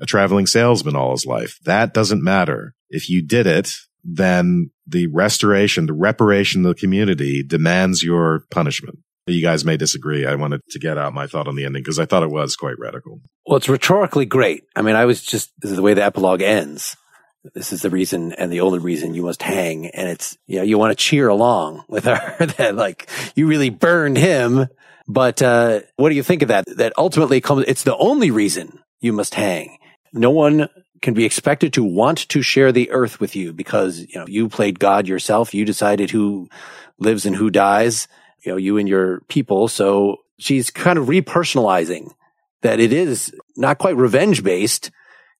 a traveling salesman all his life. That doesn't matter. If you did it, then the restoration, the reparation of the community demands your punishment. You guys may disagree. I wanted to get out my thought on the ending because I thought it was quite radical. Well, it's rhetorically great. I mean, I was just, the way the epilogue ends. This is the reason and the only reason you must hang. And it's, you know, you want to cheer along with her that like you really burned him. But, uh, what do you think of that? That ultimately comes, it's the only reason you must hang. No one can be expected to want to share the earth with you because, you know, you played God yourself. You decided who lives and who dies, you know, you and your people. So she's kind of repersonalizing that it is not quite revenge based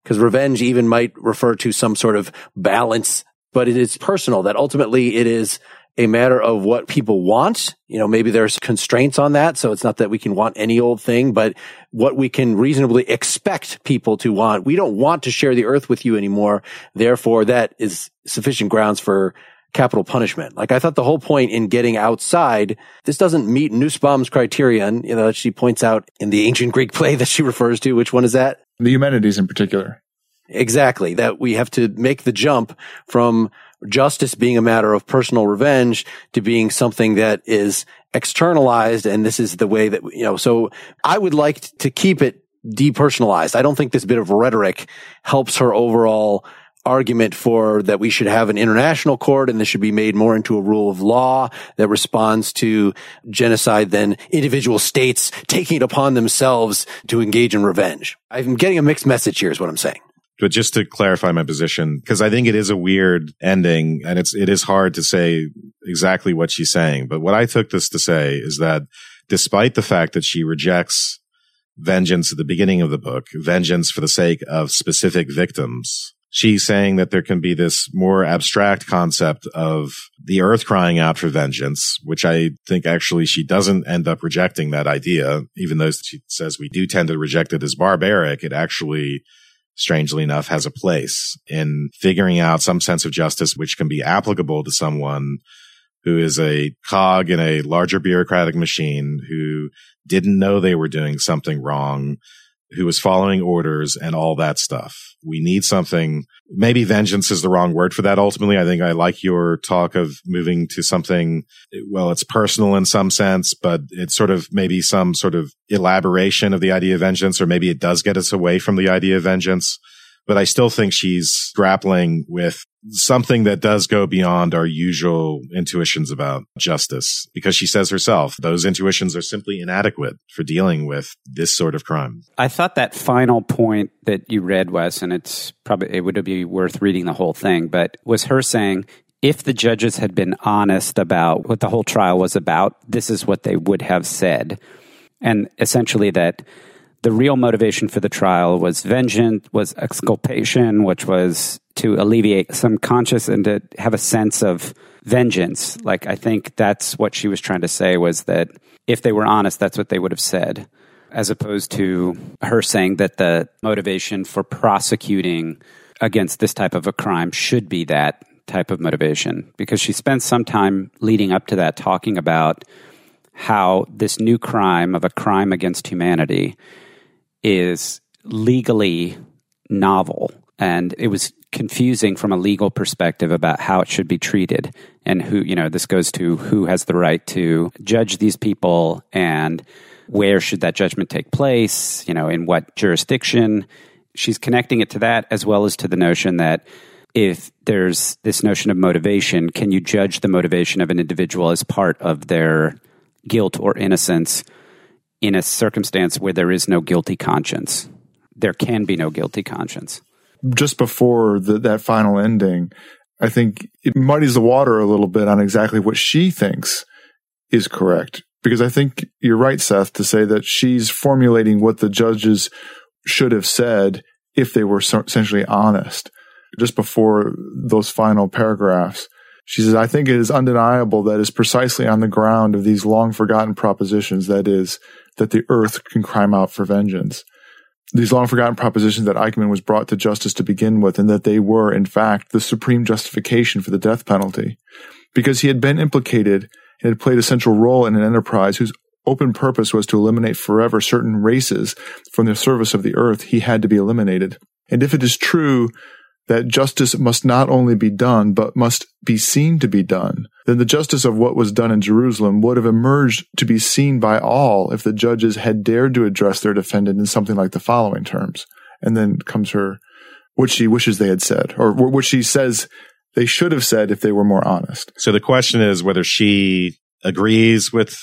because revenge even might refer to some sort of balance, but it is personal that ultimately it is a matter of what people want. You know, maybe there's constraints on that. So it's not that we can want any old thing, but what we can reasonably expect people to want. We don't want to share the earth with you anymore. Therefore, that is sufficient grounds for capital punishment. Like I thought the whole point in getting outside, this doesn't meet Nussbaum's criterion, you know, that she points out in the ancient Greek play that she refers to. Which one is that? The Eumenides in particular. Exactly. That we have to make the jump from justice being a matter of personal revenge to being something that is externalized. And this is the way that, you know, so I would like to keep it depersonalized. I don't think this bit of rhetoric helps her overall argument for that we should have an international court and this should be made more into a rule of law that responds to genocide than individual states taking it upon themselves to engage in revenge. I'm getting a mixed message here is what I'm saying. But just to clarify my position, because I think it is a weird ending and it's, it is hard to say exactly what she's saying. But what I took this to say is that despite the fact that she rejects vengeance at the beginning of the book, vengeance for the sake of specific victims, she's saying that there can be this more abstract concept of the earth crying out for vengeance, which I think actually she doesn't end up rejecting that idea, even though she says we do tend to reject it as barbaric. It actually strangely enough, has a place in figuring out some sense of justice which can be applicable to someone who is a cog in a larger bureaucratic machine who didn't know they were doing something wrong, who was following orders and all that stuff. We need something. Maybe vengeance is the wrong word for that. Ultimately, I think I like your talk of moving to something. Well, it's personal in some sense, but it's sort of maybe some sort of elaboration of the idea of vengeance, or maybe it does get us away from the idea of vengeance but I still think she's grappling with something that does go beyond our usual intuitions about justice because she says herself those intuitions are simply inadequate for dealing with this sort of crime. I thought that final point that you read Wes and it's probably it would be worth reading the whole thing but was her saying if the judges had been honest about what the whole trial was about this is what they would have said And essentially that the real motivation for the trial was vengeance, was exculpation, which was to alleviate some conscience and to have a sense of vengeance. Like I think that's what she was trying to say was that if they were honest, that's what they would have said, as opposed to her saying that the motivation for prosecuting against this type of a crime should be that type of motivation. Because she spent some time leading up to that talking about how this new crime of a crime against humanity is legally novel. And it was confusing from a legal perspective about how it should be treated and who, you know, this goes to who has the right to judge these people and where should that judgment take place, you know, in what jurisdiction. She's connecting it to that as well as to the notion that if there's this notion of motivation, can you judge the motivation of an individual as part of their guilt or innocence in a circumstance where there is no guilty conscience. There can be no guilty conscience. Just before the, that final ending, I think it muddies the water a little bit on exactly what she thinks is correct. Because I think you're right, Seth, to say that she's formulating what the judges should have said if they were essentially honest. Just before those final paragraphs, she says, I think it is undeniable that is precisely on the ground of these long forgotten propositions, that is, that the earth can cry out for vengeance. These long forgotten propositions that Eichmann was brought to justice to begin with, and that they were, in fact, the supreme justification for the death penalty. Because he had been implicated and had played a central role in an enterprise whose open purpose was to eliminate forever certain races from the service of the earth, he had to be eliminated. And if it is true that justice must not only be done, but must be seen to be done, then the justice of what was done in Jerusalem would have emerged to be seen by all if the judges had dared to address their defendant in something like the following terms. And then comes her, what she wishes they had said, or what she says they should have said if they were more honest. So the question is whether she agrees with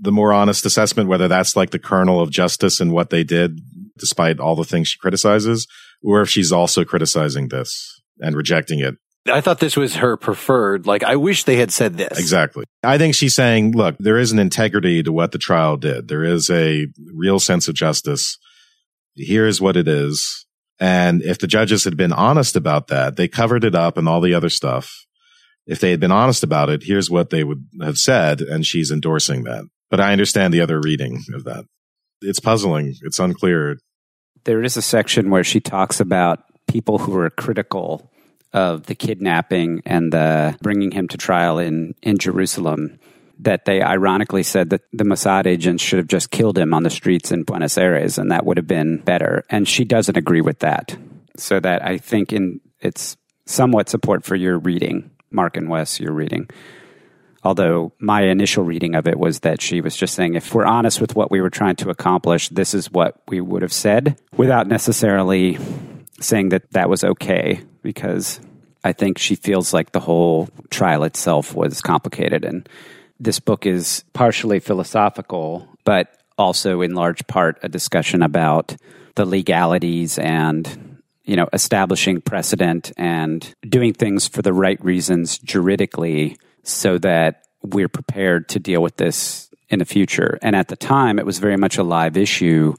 the more honest assessment, whether that's like the kernel of justice and what they did, despite all the things she criticizes, or if she's also criticizing this and rejecting it. I thought this was her preferred. Like, I wish they had said this. Exactly. I think she's saying, look, there is an integrity to what the trial did. There is a real sense of justice. Here's what it is. And if the judges had been honest about that, they covered it up and all the other stuff. If they had been honest about it, here's what they would have said. And she's endorsing that. But I understand the other reading of that. It's puzzling. It's unclear there is a section where she talks about people who were critical of the kidnapping and the bringing him to trial in, in Jerusalem. That they ironically said that the Mossad agents should have just killed him on the streets in Buenos Aires and that would have been better. And she doesn't agree with that. So that I think in it's somewhat support for your reading, Mark and Wes, your reading. Although my initial reading of it was that she was just saying, if we're honest with what we were trying to accomplish, this is what we would have said without necessarily saying that that was okay, because I think she feels like the whole trial itself was complicated. And this book is partially philosophical, but also in large part a discussion about the legalities and you know establishing precedent and doing things for the right reasons juridically so that we're prepared to deal with this in the future. And at the time, it was very much a live issue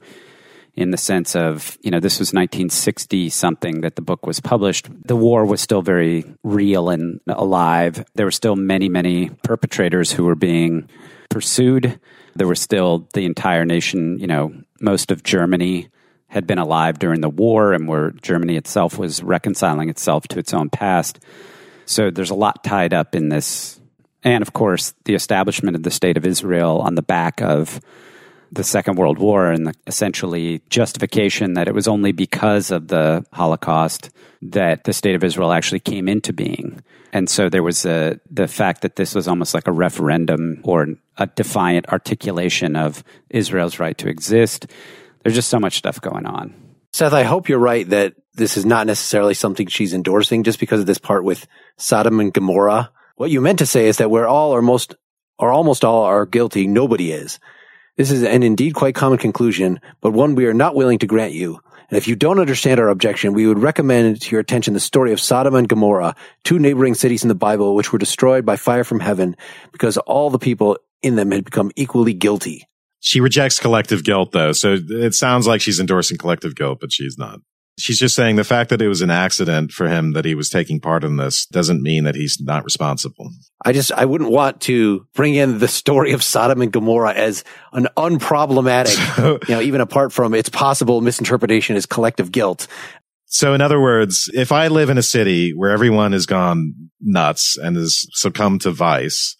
in the sense of, you know, this was 1960 something that the book was published. The war was still very real and alive. There were still many, many perpetrators who were being pursued. There were still the entire nation, you know, most of Germany had been alive during the war and where Germany itself was reconciling itself to its own past. So there's a lot tied up in this and of course the establishment of the state of Israel on the back of the Second World War and the essentially justification that it was only because of the Holocaust that the state of Israel actually came into being. And so there was a, the fact that this was almost like a referendum or a defiant articulation of Israel's right to exist. There's just so much stuff going on. Seth, I hope you're right that this is not necessarily something she's endorsing just because of this part with Sodom and Gomorrah what you meant to say is that we're all or most or almost all are guilty, nobody is. This is an indeed quite common conclusion, but one we are not willing to grant you. And if you don't understand our objection, we would recommend to your attention the story of Sodom and Gomorrah, two neighboring cities in the Bible which were destroyed by fire from heaven because all the people in them had become equally guilty. She rejects collective guilt though. So it sounds like she's endorsing collective guilt, but she's not. She's just saying the fact that it was an accident for him that he was taking part in this doesn't mean that he's not responsible. I just, I wouldn't want to bring in the story of Sodom and Gomorrah as an unproblematic, you know, even apart from its possible misinterpretation as collective guilt. So in other words, if I live in a city where everyone has gone nuts and has succumbed to vice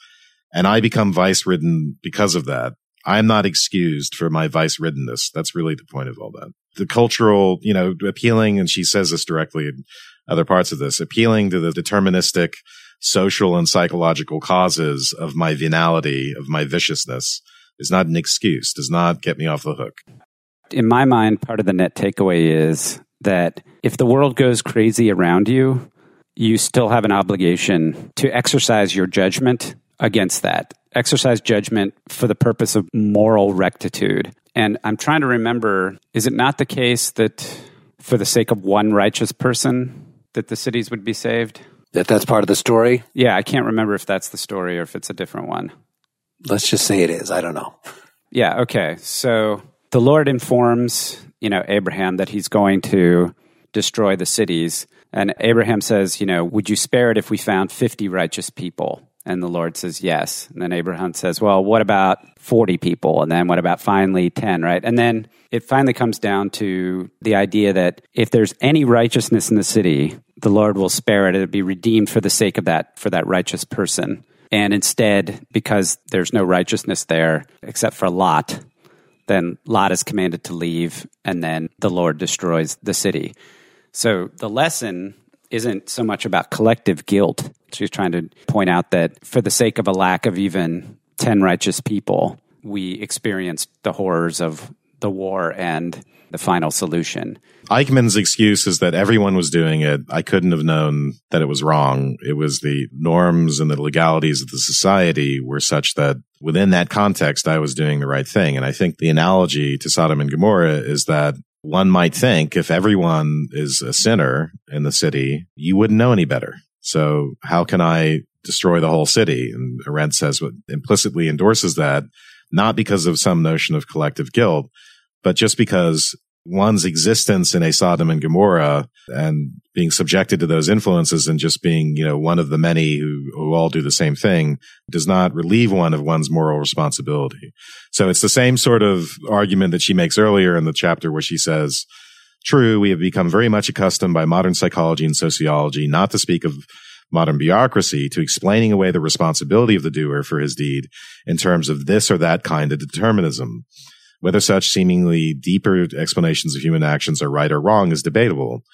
and I become vice ridden because of that, I'm not excused for my vice riddenness. That's really the point of all that. The cultural, you know, appealing, and she says this directly in other parts of this, appealing to the deterministic social and psychological causes of my venality, of my viciousness is not an excuse, does not get me off the hook. In my mind, part of the net takeaway is that if the world goes crazy around you, you still have an obligation to exercise your judgment against that. Exercise judgment for the purpose of moral rectitude. And I'm trying to remember is it not the case that for the sake of one righteous person that the cities would be saved? That that's part of the story? Yeah, I can't remember if that's the story or if it's a different one. Let's just say it is. I don't know. Yeah, okay. So the Lord informs, you know, Abraham that he's going to destroy the cities. And Abraham says, you know, would you spare it if we found 50 righteous people? And the Lord says, yes. And then Abraham says, well, what about 40 people? And then what about finally 10, right? And then it finally comes down to the idea that if there's any righteousness in the city, the Lord will spare it. It'll be redeemed for the sake of that, for that righteous person. And instead, because there's no righteousness there except for Lot, then Lot is commanded to leave, and then the Lord destroys the city. So the lesson isn't so much about collective guilt. She's trying to point out that for the sake of a lack of even 10 righteous people, we experienced the horrors of the war and the final solution. Eichmann's excuse is that everyone was doing it. I couldn't have known that it was wrong. It was the norms and the legalities of the society were such that within that context, I was doing the right thing. And I think the analogy to Sodom and Gomorrah is that one might think if everyone is a sinner in the city, you wouldn't know any better. So how can I destroy the whole city? And Arendt says what implicitly endorses that, not because of some notion of collective guilt, but just because one's existence in a Sodom and Gomorrah and being subjected to those influences and just being, you know, one of the many who, who all do the same thing does not relieve one of one's moral responsibility. So it's the same sort of argument that she makes earlier in the chapter where she says, true, we have become very much accustomed by modern psychology and sociology, not to speak of modern bureaucracy to explaining away the responsibility of the doer for his deed in terms of this or that kind of determinism. Whether such seemingly deeper explanations of human actions are right or wrong is debatable.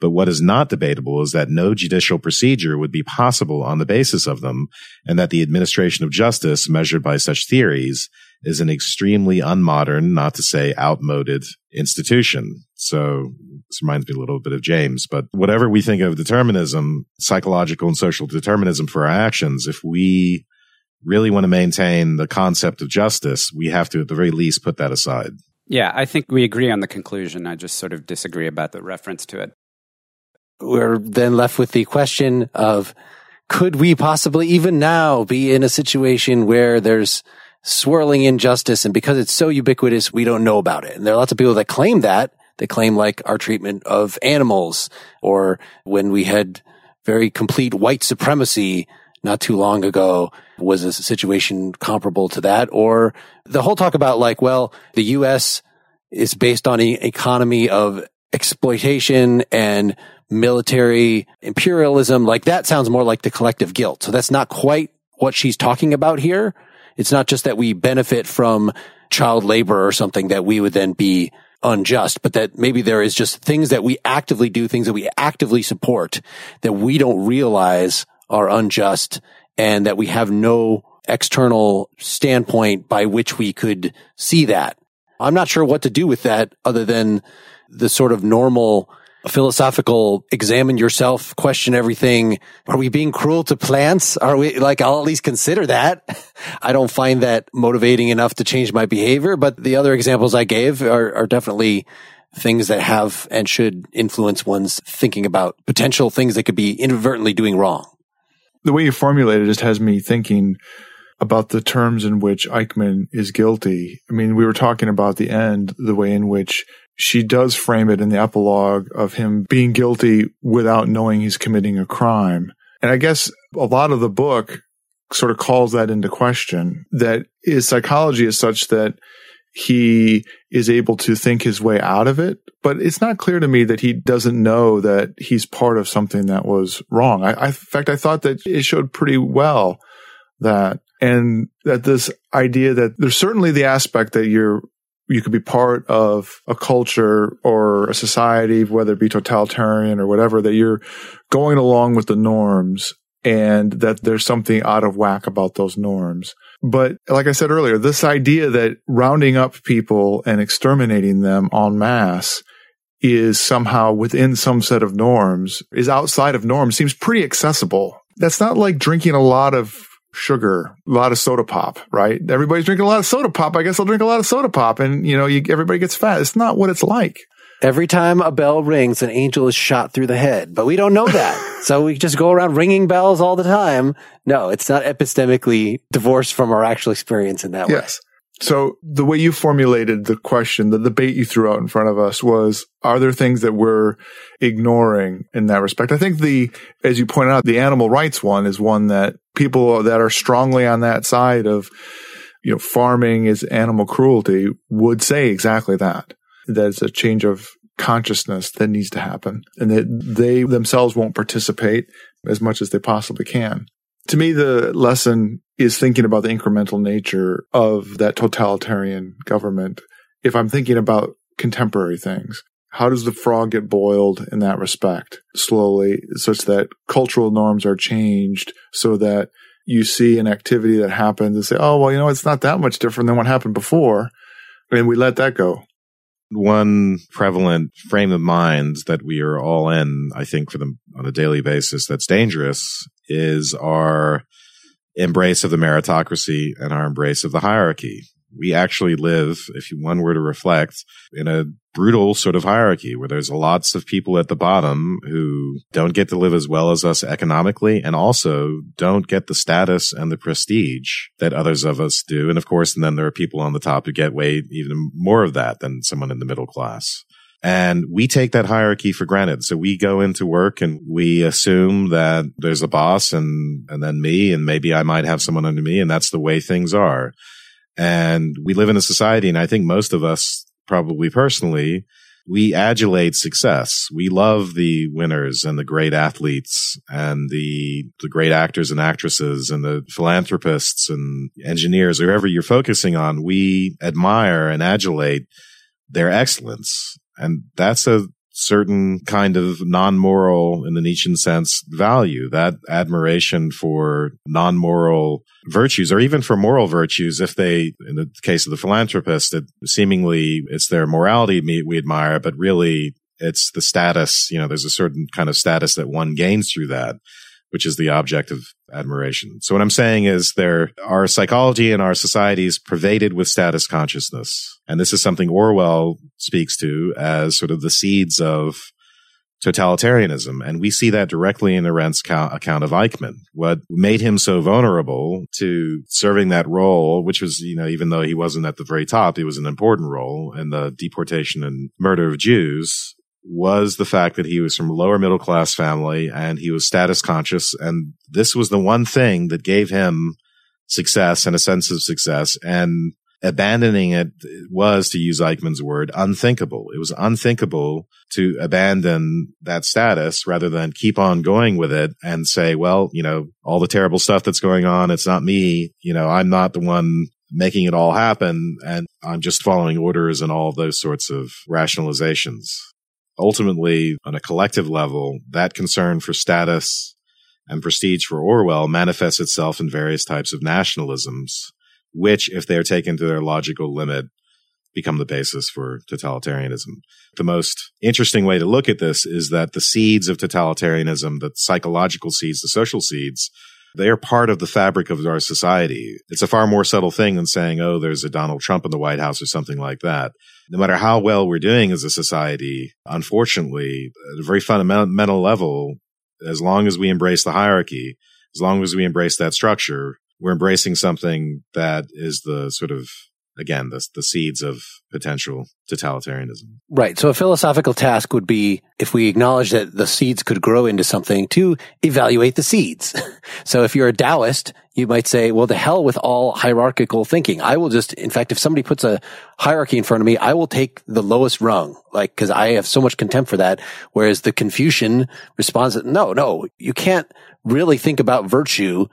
But what is not debatable is that no judicial procedure would be possible on the basis of them, and that the administration of justice measured by such theories is an extremely unmodern, not to say outmoded institution. So this reminds me a little bit of James, but whatever we think of determinism, psychological and social determinism for our actions, if we really want to maintain the concept of justice, we have to, at the very least, put that aside. Yeah, I think we agree on the conclusion. I just sort of disagree about the reference to it. We're then left with the question of could we possibly even now be in a situation where there's swirling injustice and because it's so ubiquitous, we don't know about it. And there are lots of people that claim that. They claim like our treatment of animals or when we had very complete white supremacy not too long ago was a situation comparable to that. Or the whole talk about like, well, the U.S. is based on an economy of exploitation and military imperialism. Like that sounds more like the collective guilt. So that's not quite what she's talking about here. It's not just that we benefit from child labor or something that we would then be unjust, but that maybe there is just things that we actively do, things that we actively support that we don't realize are unjust and that we have no external standpoint by which we could see that. I'm not sure what to do with that other than the sort of normal philosophical examine yourself, question everything. Are we being cruel to plants? Are we like, I'll at least consider that. I don't find that motivating enough to change my behavior, but the other examples I gave are, are definitely things that have and should influence one's thinking about potential things that could be inadvertently doing wrong the way you formulate it just has me thinking about the terms in which Eichmann is guilty. I mean, we were talking about the end, the way in which she does frame it in the epilogue of him being guilty without knowing he's committing a crime. And I guess a lot of the book sort of calls that into question that his psychology is such that he is able to think his way out of it. But it's not clear to me that he doesn't know that he's part of something that was wrong. I, I, in fact, I thought that it showed pretty well that, and that this idea that there's certainly the aspect that you're you could be part of a culture or a society, whether it be totalitarian or whatever, that you're going along with the norms and that there's something out of whack about those norms. But like I said earlier, this idea that rounding up people and exterminating them en masse is somehow within some set of norms, is outside of norms, seems pretty accessible. That's not like drinking a lot of sugar, a lot of soda pop, right? Everybody's drinking a lot of soda pop. I guess I'll drink a lot of soda pop and, you know, you, everybody gets fat. It's not what it's like. Every time a bell rings, an angel is shot through the head, but we don't know that. so we just go around ringing bells all the time. No, it's not epistemically divorced from our actual experience in that yes. way. So the way you formulated the question, the debate you threw out in front of us was, are there things that we're ignoring in that respect? I think the, as you pointed out, the animal rights one is one that people that are strongly on that side of, you know, farming is animal cruelty would say exactly that. There's a change of consciousness that needs to happen and that they themselves won't participate as much as they possibly can. To me, the lesson is thinking about the incremental nature of that totalitarian government. If I'm thinking about contemporary things, how does the frog get boiled in that respect slowly such that cultural norms are changed so that you see an activity that happens and say, oh, well, you know, it's not that much different than what happened before. And we let that go. One prevalent frame of mind that we are all in, I think, for them on a daily basis that's dangerous is our embrace of the meritocracy and our embrace of the hierarchy. We actually live, if one were to reflect, in a brutal sort of hierarchy where there's lots of people at the bottom who don't get to live as well as us economically and also don't get the status and the prestige that others of us do. And of course, and then there are people on the top who get way even more of that than someone in the middle class. And we take that hierarchy for granted. So we go into work and we assume that there's a boss and, and then me, and maybe I might have someone under me. And that's the way things are. And we live in a society. And I think most of us probably personally, we adulate success. We love the winners and the great athletes and the, the great actors and actresses and the philanthropists and engineers, whoever you're focusing on. We admire and adulate their excellence and that's a certain kind of non-moral in the Nietzschean sense value, that admiration for non-moral virtues or even for moral virtues. If they, in the case of the philanthropist, it seemingly it's their morality we admire, but really it's the status, you know, there's a certain kind of status that one gains through that which is the object of admiration. So what I'm saying is there, our psychology and our society is pervaded with status consciousness. And this is something Orwell speaks to as sort of the seeds of totalitarianism. And we see that directly in Arendt's account of Eichmann. What made him so vulnerable to serving that role, which was, you know, even though he wasn't at the very top, it was an important role in the deportation and murder of Jews, was the fact that he was from a lower middle class family and he was status conscious. And this was the one thing that gave him success and a sense of success. And abandoning it was, to use Eichmann's word, unthinkable. It was unthinkable to abandon that status rather than keep on going with it and say, well, you know, all the terrible stuff that's going on, it's not me. You know, I'm not the one making it all happen and I'm just following orders and all those sorts of rationalizations ultimately, on a collective level, that concern for status and prestige for Orwell manifests itself in various types of nationalisms, which, if they're taken to their logical limit, become the basis for totalitarianism. The most interesting way to look at this is that the seeds of totalitarianism, the psychological seeds, the social seeds, they are part of the fabric of our society. It's a far more subtle thing than saying, oh, there's a Donald Trump in the White House or something like that. No matter how well we're doing as a society, unfortunately, at a very fundamental level, as long as we embrace the hierarchy, as long as we embrace that structure, we're embracing something that is the sort of again the the seeds of potential totalitarianism. Right. So a philosophical task would be if we acknowledge that the seeds could grow into something to evaluate the seeds. so if you're a Taoist, you might say, well, the hell with all hierarchical thinking. I will just, in fact, if somebody puts a hierarchy in front of me, I will take the lowest rung, like, cause I have so much contempt for that. Whereas the Confucian responds, no, no, you can't really think about virtue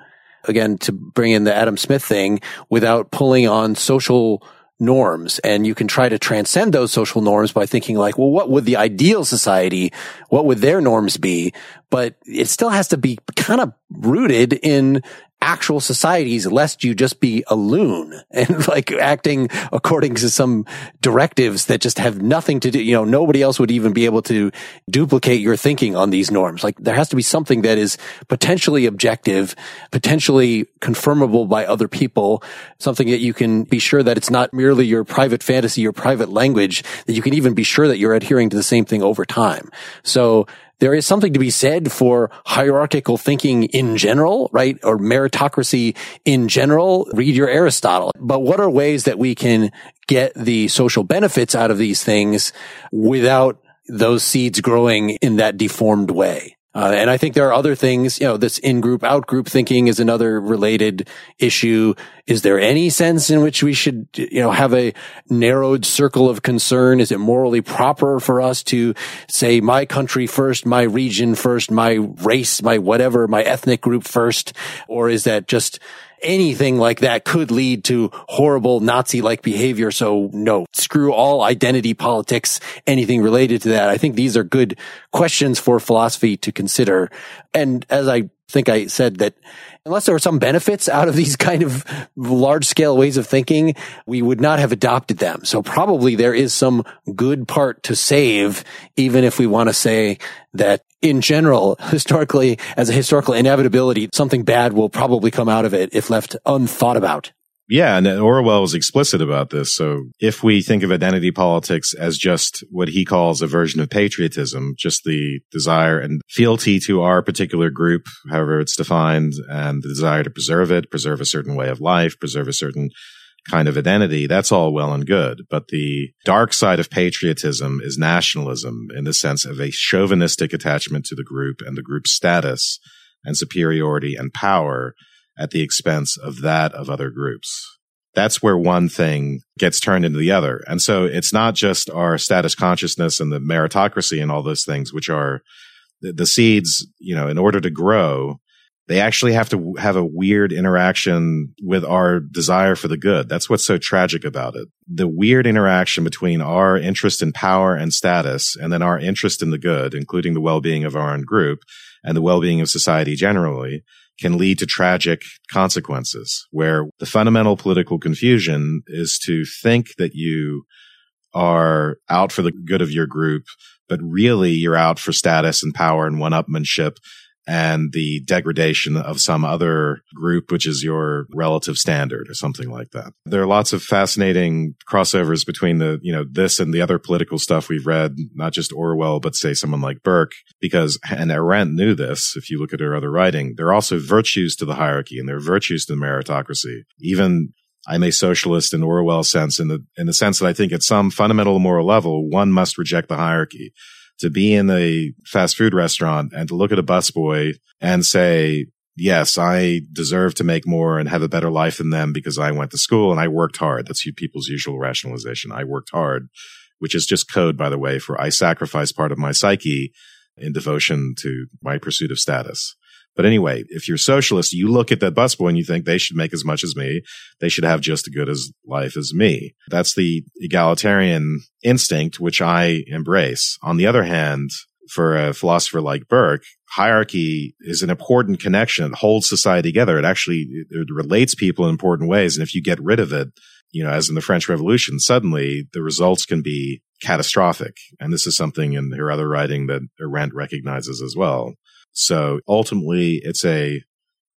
again, to bring in the Adam Smith thing without pulling on social norms. And you can try to transcend those social norms by thinking like, well, what would the ideal society, what would their norms be? But it still has to be kind of rooted in actual societies lest you just be a loon and like acting according to some directives that just have nothing to do. You know, nobody else would even be able to duplicate your thinking on these norms. Like there has to be something that is potentially objective, potentially confirmable by other people, something that you can be sure that it's not merely your private fantasy, your private language, that you can even be sure that you're adhering to the same thing over time. So there is something to be said for hierarchical thinking in general, right? Or meritocracy in general. Read your Aristotle. But what are ways that we can get the social benefits out of these things without those seeds growing in that deformed way? Uh, and I think there are other things, you know, this in-group, out-group thinking is another related issue. Is there any sense in which we should, you know, have a narrowed circle of concern? Is it morally proper for us to say my country first, my region first, my race, my whatever, my ethnic group first? Or is that just, anything like that could lead to horrible Nazi-like behavior. So no, screw all identity politics, anything related to that. I think these are good questions for philosophy to consider. And as I think I said that unless there were some benefits out of these kind of large scale ways of thinking, we would not have adopted them. So probably there is some good part to save, even if we want to say that in general, historically, as a historical inevitability, something bad will probably come out of it if left unthought about. Yeah, and Orwell was explicit about this. So if we think of identity politics as just what he calls a version of patriotism, just the desire and fealty to our particular group, however it's defined, and the desire to preserve it, preserve a certain way of life, preserve a certain kind of identity, that's all well and good. But the dark side of patriotism is nationalism in the sense of a chauvinistic attachment to the group and the group's status and superiority and power at the expense of that of other groups. That's where one thing gets turned into the other. And so it's not just our status consciousness and the meritocracy and all those things, which are the, the seeds, you know, in order to grow, they actually have to have a weird interaction with our desire for the good. That's what's so tragic about it. The weird interaction between our interest in power and status and then our interest in the good, including the well-being of our own group and the well-being of society generally can lead to tragic consequences where the fundamental political confusion is to think that you are out for the good of your group, but really you're out for status and power and one-upmanship and the degradation of some other group, which is your relative standard or something like that. There are lots of fascinating crossovers between the, you know, this and the other political stuff we've read, not just Orwell, but say someone like Burke, because, and Arendt knew this, if you look at her other writing, there are also virtues to the hierarchy and there are virtues to the meritocracy. Even I'm a socialist in Orwell sense, in the in the sense that I think at some fundamental moral level, one must reject the hierarchy to be in a fast food restaurant and to look at a busboy and say, yes, I deserve to make more and have a better life than them because I went to school and I worked hard. That's people's usual rationalization. I worked hard, which is just code, by the way, for I sacrificed part of my psyche in devotion to my pursuit of status. But anyway, if you're socialist, you look at that busboy and you think they should make as much as me. They should have just as good as life as me. That's the egalitarian instinct, which I embrace. On the other hand, for a philosopher like Burke, hierarchy is an important connection. It holds society together. It actually it relates people in important ways. And if you get rid of it, you know, as in the French Revolution, suddenly the results can be catastrophic. And this is something in her other writing that Arendt recognizes as well. So ultimately it's a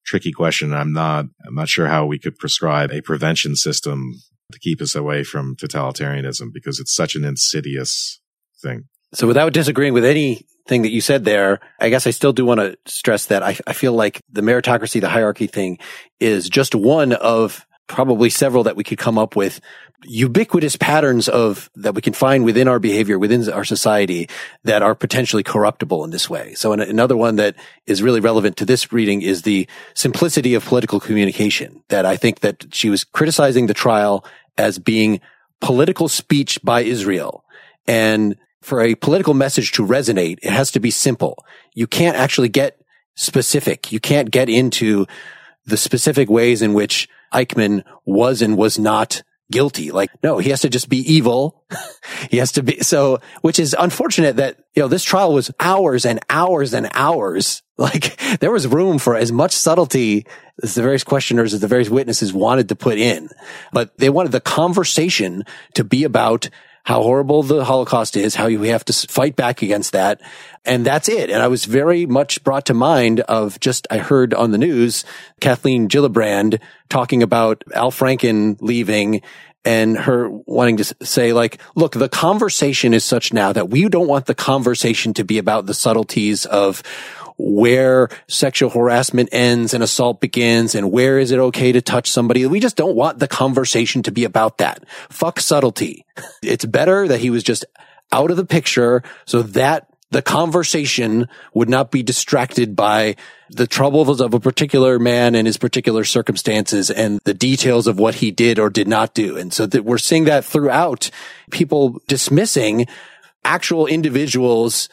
tricky question. I'm not, I'm not sure how we could prescribe a prevention system to keep us away from totalitarianism because it's such an insidious thing. So without disagreeing with anything that you said there, I guess I still do want to stress that I, I feel like the meritocracy, the hierarchy thing is just one of probably several that we could come up with ubiquitous patterns of that we can find within our behavior, within our society that are potentially corruptible in this way. So another one that is really relevant to this reading is the simplicity of political communication that I think that she was criticizing the trial as being political speech by Israel. And for a political message to resonate, it has to be simple. You can't actually get specific. You can't get into the specific ways in which Eichmann was and was not guilty. Like, no, he has to just be evil. he has to be so, which is unfortunate that, you know, this trial was hours and hours and hours. Like there was room for as much subtlety as the various questioners, as the various witnesses wanted to put in, but they wanted the conversation to be about how horrible the Holocaust is, how you have to fight back against that. And that's it. And I was very much brought to mind of just, I heard on the news, Kathleen Gillibrand talking about Al Franken leaving and her wanting to say like, look, the conversation is such now that we don't want the conversation to be about the subtleties of where sexual harassment ends and assault begins and where is it okay to touch somebody. We just don't want the conversation to be about that. Fuck subtlety. It's better that he was just out of the picture so that the conversation would not be distracted by the troubles of a particular man and his particular circumstances and the details of what he did or did not do. And so that we're seeing that throughout people dismissing actual individuals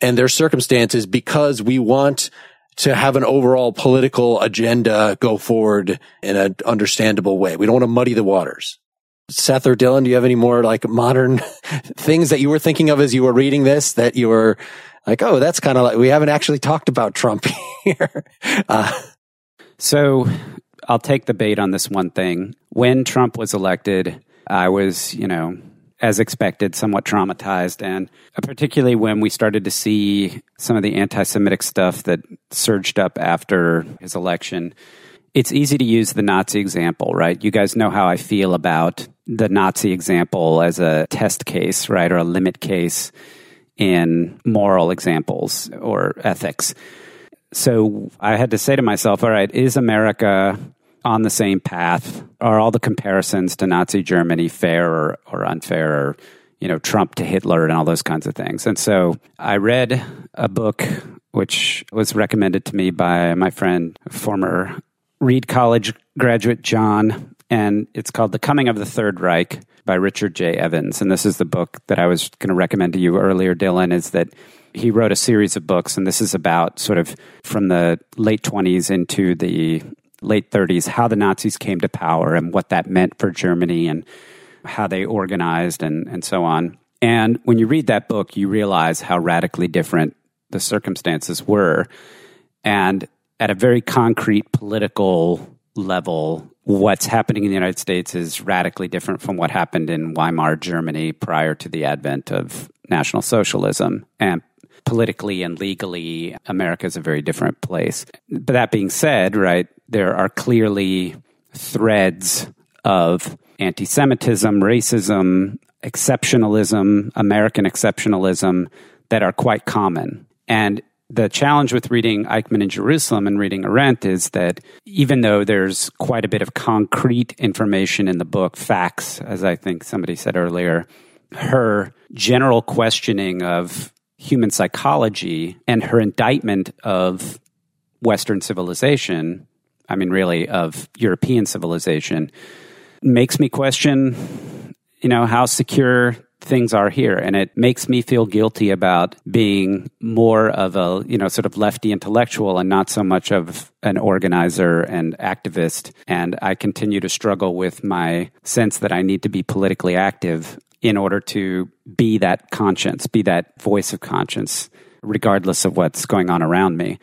and their circumstances because we want to have an overall political agenda go forward in an understandable way. We don't want to muddy the waters. Seth or Dylan, do you have any more like modern things that you were thinking of as you were reading this that you were like, oh, that's kind of like, we haven't actually talked about Trump here. Uh, so I'll take the bait on this one thing. When Trump was elected, I was, you know, as expected, somewhat traumatized. And uh, particularly when we started to see some of the anti Semitic stuff that surged up after his election, it's easy to use the Nazi example, right? You guys know how I feel about the Nazi example as a test case, right? Or a limit case in moral examples or ethics. So I had to say to myself, all right, is America on the same path? Are all the comparisons to Nazi Germany fair or, or unfair or, you know, Trump to Hitler and all those kinds of things? And so I read a book which was recommended to me by my friend, former Reed College graduate John, and it's called The Coming of the Third Reich by Richard J. Evans. And this is the book that I was going to recommend to you earlier, Dylan, is that he wrote a series of books, and this is about sort of from the late 20s into the late 30s, how the Nazis came to power and what that meant for Germany and how they organized and, and so on. And when you read that book, you realize how radically different the circumstances were. And at a very concrete political level, what's happening in the United States is radically different from what happened in Weimar Germany prior to the advent of National Socialism. And politically and legally, America is a very different place. But that being said, right, there are clearly threads of anti Semitism, racism, exceptionalism, American exceptionalism that are quite common. And the challenge with reading Eichmann in Jerusalem and reading Arendt is that even though there's quite a bit of concrete information in the book, facts, as I think somebody said earlier, her general questioning of human psychology and her indictment of Western civilization, I mean, really of European civilization, makes me question, you know, how secure things are here. And it makes me feel guilty about being more of a, you know, sort of lefty intellectual and not so much of an organizer and activist. And I continue to struggle with my sense that I need to be politically active in order to be that conscience, be that voice of conscience, regardless of what's going on around me.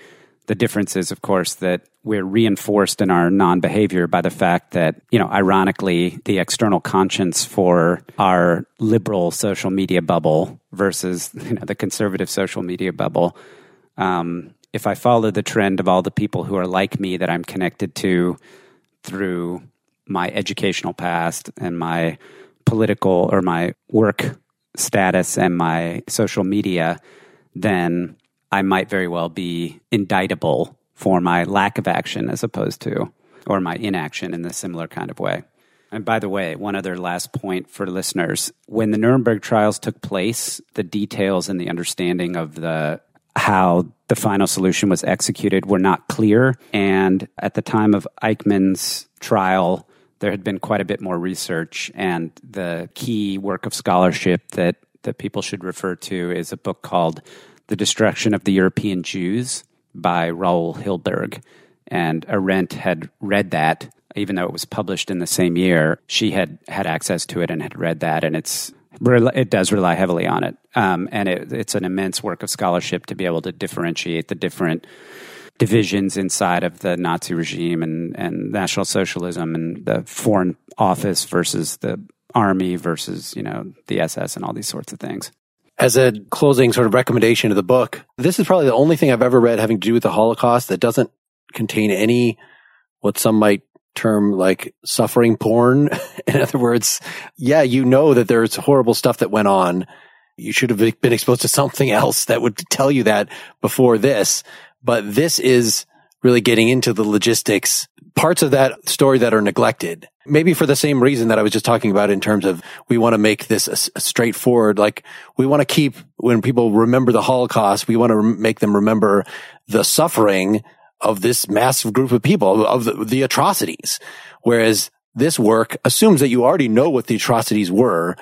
The difference is, of course, that we're reinforced in our non behavior by the fact that, you know, ironically, the external conscience for our liberal social media bubble versus, you know, the conservative social media bubble. Um, if I follow the trend of all the people who are like me that I'm connected to through my educational past and my political or my work status and my social media, then I might very well be indictable for my lack of action as opposed to, or my inaction in a similar kind of way. And by the way, one other last point for listeners. When the Nuremberg trials took place, the details and the understanding of the how the final solution was executed were not clear. And at the time of Eichmann's trial, there had been quite a bit more research. And the key work of scholarship that, that people should refer to is a book called The Destruction of the European Jews by Raoul Hilberg. And Arendt had read that, even though it was published in the same year. She had had access to it and had read that. And it's it does rely heavily on it. Um, and it, it's an immense work of scholarship to be able to differentiate the different divisions inside of the Nazi regime and, and National Socialism and the Foreign Office versus the Army versus, you know, the SS and all these sorts of things. As a closing sort of recommendation of the book, this is probably the only thing I've ever read having to do with the Holocaust that doesn't contain any what some might term like suffering porn. In other words, yeah, you know that there's horrible stuff that went on. You should have been exposed to something else that would tell you that before this. But this is really getting into the logistics, parts of that story that are neglected. Maybe for the same reason that I was just talking about in terms of we want to make this a, a straightforward, like we want to keep when people remember the Holocaust, we want to make them remember the suffering of this massive group of people of the, the atrocities. Whereas this work assumes that you already know what the atrocities were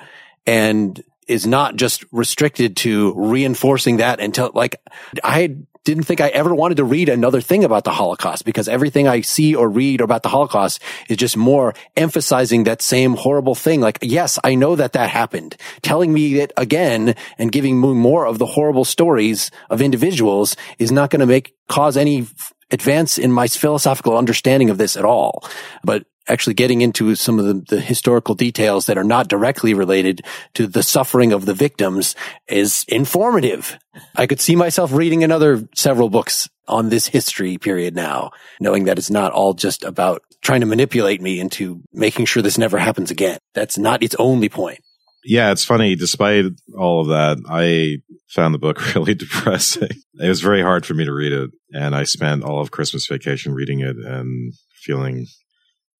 and is not just restricted to reinforcing that until like I didn't think I ever wanted to read another thing about the Holocaust because everything I see or read about the Holocaust is just more emphasizing that same horrible thing. Like, yes, I know that that happened. Telling me it again and giving me more of the horrible stories of individuals is not going to make cause any advance in my philosophical understanding of this at all. But actually getting into some of the, the, historical details that are not directly related to the suffering of the victims is informative. I could see myself reading another several books on this history period now, knowing that it's not all just about trying to manipulate me into making sure this never happens again. That's not its only point. Yeah, it's funny. Despite all of that, I found the book really depressing. It was very hard for me to read it. And I spent all of Christmas vacation reading it and feeling,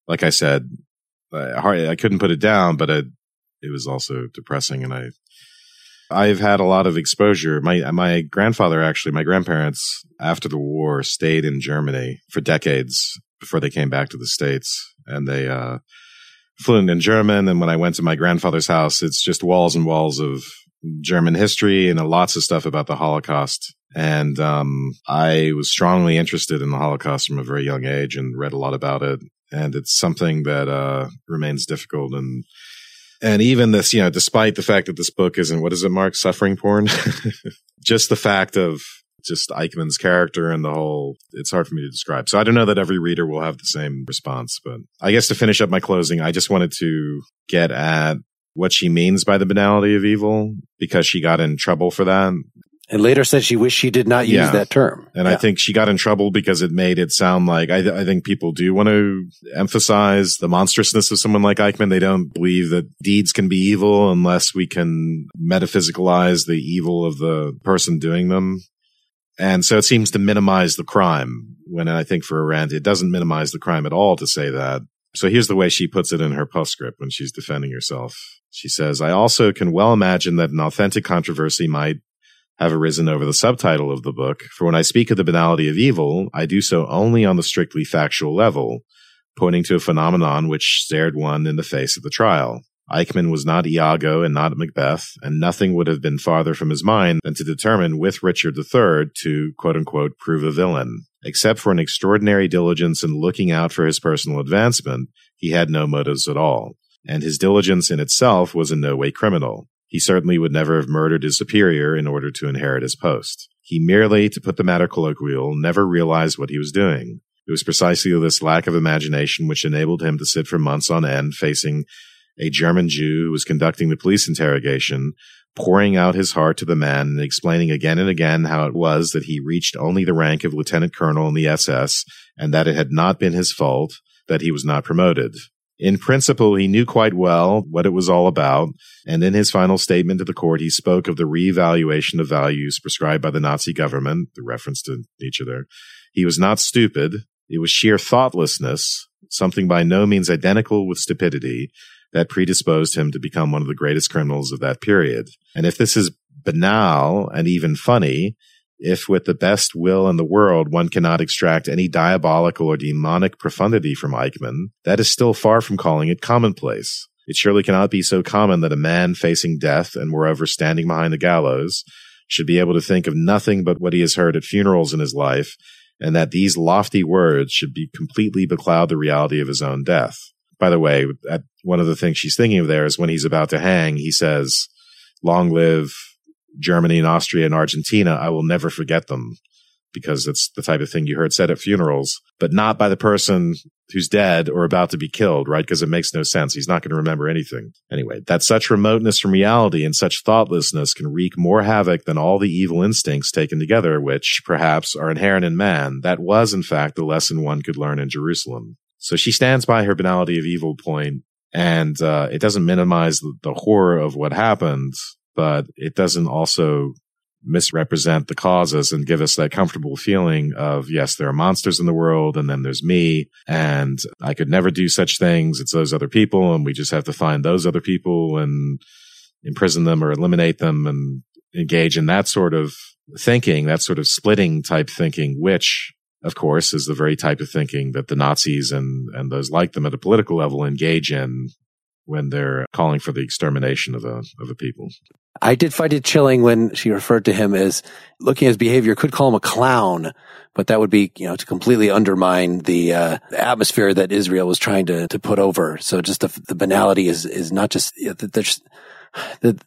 like I said, I, I couldn't put it down, but it, it was also depressing. And I, I've had a lot of exposure. My, my grandfather actually, my grandparents after the war stayed in Germany for decades before they came back to the States. And they, uh, fluent in German. And when I went to my grandfather's house, it's just walls and walls of German history and lots of stuff about the Holocaust. And um, I was strongly interested in the Holocaust from a very young age and read a lot about it. And it's something that uh, remains difficult. And and even this, you know, despite the fact that this book isn't what is it, Mark, suffering porn, just the fact of just Eichmann's character and the whole, it's hard for me to describe. So I don't know that every reader will have the same response, but I guess to finish up my closing, I just wanted to get at what she means by the banality of evil because she got in trouble for that. And later said she wished she did not use yeah. that term. And yeah. I think she got in trouble because it made it sound like I, th- I, think people do want to emphasize the monstrousness of someone like Eichmann. They don't believe that deeds can be evil unless we can metaphysicalize the evil of the person doing them. And so it seems to minimize the crime when I think for Arendt, it doesn't minimize the crime at all to say that. So here's the way she puts it in her postscript when she's defending herself. She says, I also can well imagine that an authentic controversy might have arisen over the subtitle of the book. For when I speak of the banality of evil, I do so only on the strictly factual level, pointing to a phenomenon which stared one in the face at the trial. Eichmann was not Iago and not Macbeth, and nothing would have been farther from his mind than to determine with Richard III to quote unquote prove a villain. Except for an extraordinary diligence in looking out for his personal advancement, he had no motives at all. And his diligence in itself was in no way criminal. He certainly would never have murdered his superior in order to inherit his post. He merely, to put the matter colloquial, never realized what he was doing. It was precisely this lack of imagination which enabled him to sit for months on end facing a German Jew was conducting the police interrogation, pouring out his heart to the man and explaining again and again how it was that he reached only the rank of lieutenant colonel in the SS and that it had not been his fault that he was not promoted. In principle, he knew quite well what it was all about. And in his final statement to the court, he spoke of the reevaluation of values prescribed by the Nazi government, the reference to Nietzsche there. He was not stupid. It was sheer thoughtlessness, something by no means identical with stupidity that predisposed him to become one of the greatest criminals of that period. And if this is banal and even funny, if with the best will in the world one cannot extract any diabolical or demonic profundity from Eichmann, that is still far from calling it commonplace. It surely cannot be so common that a man facing death and moreover standing behind the gallows should be able to think of nothing but what he has heard at funerals in his life, and that these lofty words should be completely becloud the reality of his own death. By the way, one of the things she's thinking of there is when he's about to hang, he says, long live Germany and Austria and Argentina, I will never forget them because it's the type of thing you heard said at funerals, but not by the person who's dead or about to be killed, right? Because it makes no sense. He's not going to remember anything. Anyway, that such remoteness from reality and such thoughtlessness can wreak more havoc than all the evil instincts taken together, which perhaps are inherent in man. That was, in fact, the lesson one could learn in Jerusalem. So she stands by her banality of evil point, and uh, it doesn't minimize the, the horror of what happened but it doesn't also misrepresent the causes and give us that comfortable feeling of, yes, there are monsters in the world and then there's me and I could never do such things. It's those other people and we just have to find those other people and imprison them or eliminate them and engage in that sort of thinking, that sort of splitting type thinking, which of course is the very type of thinking that the Nazis and, and those like them at a political level engage in when they're calling for the extermination of a of a people. I did find it chilling when she referred to him as looking at his behavior, could call him a clown, but that would be, you know, to completely undermine the uh, atmosphere that Israel was trying to to put over. So just the, the banality is is not just you know, there's.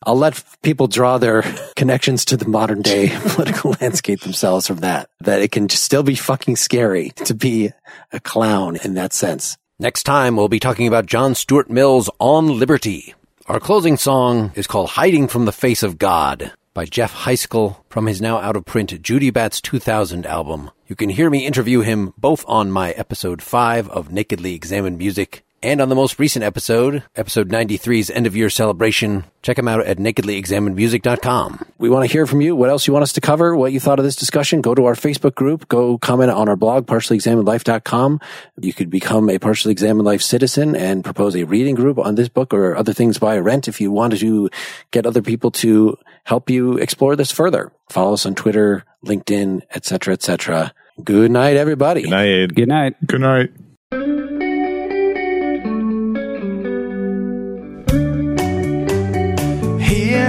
I'll let people draw their connections to the modern day political landscape themselves from that. That it can still be fucking scary to be a clown in that sense. Next time, we'll be talking about John Stuart Mill's On Liberty. Our closing song is called Hiding from the Face of God by Jeff Heiskell from his now out of print Judybats 2000 album. You can hear me interview him both on my episode 5 of Nakedly Examined Music and on the most recent episode, episode 93's end of year celebration, check them out at nakedlyexaminedmusic.com. We want to hear from you. What else you want us to cover? What you thought of this discussion? Go to our Facebook group. Go comment on our blog, partiallyexaminedlife.com. You could become a partially examined life citizen and propose a reading group on this book or other things by Arendt if you wanted to get other people to help you explore this further. Follow us on Twitter, LinkedIn, etc., etc. Good night, everybody. Good night. Good night. Good night.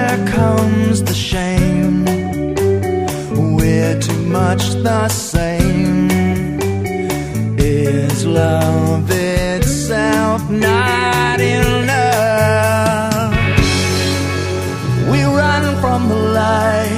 Here comes the shame. We're too much the same. Is love itself not enough? We run from the light.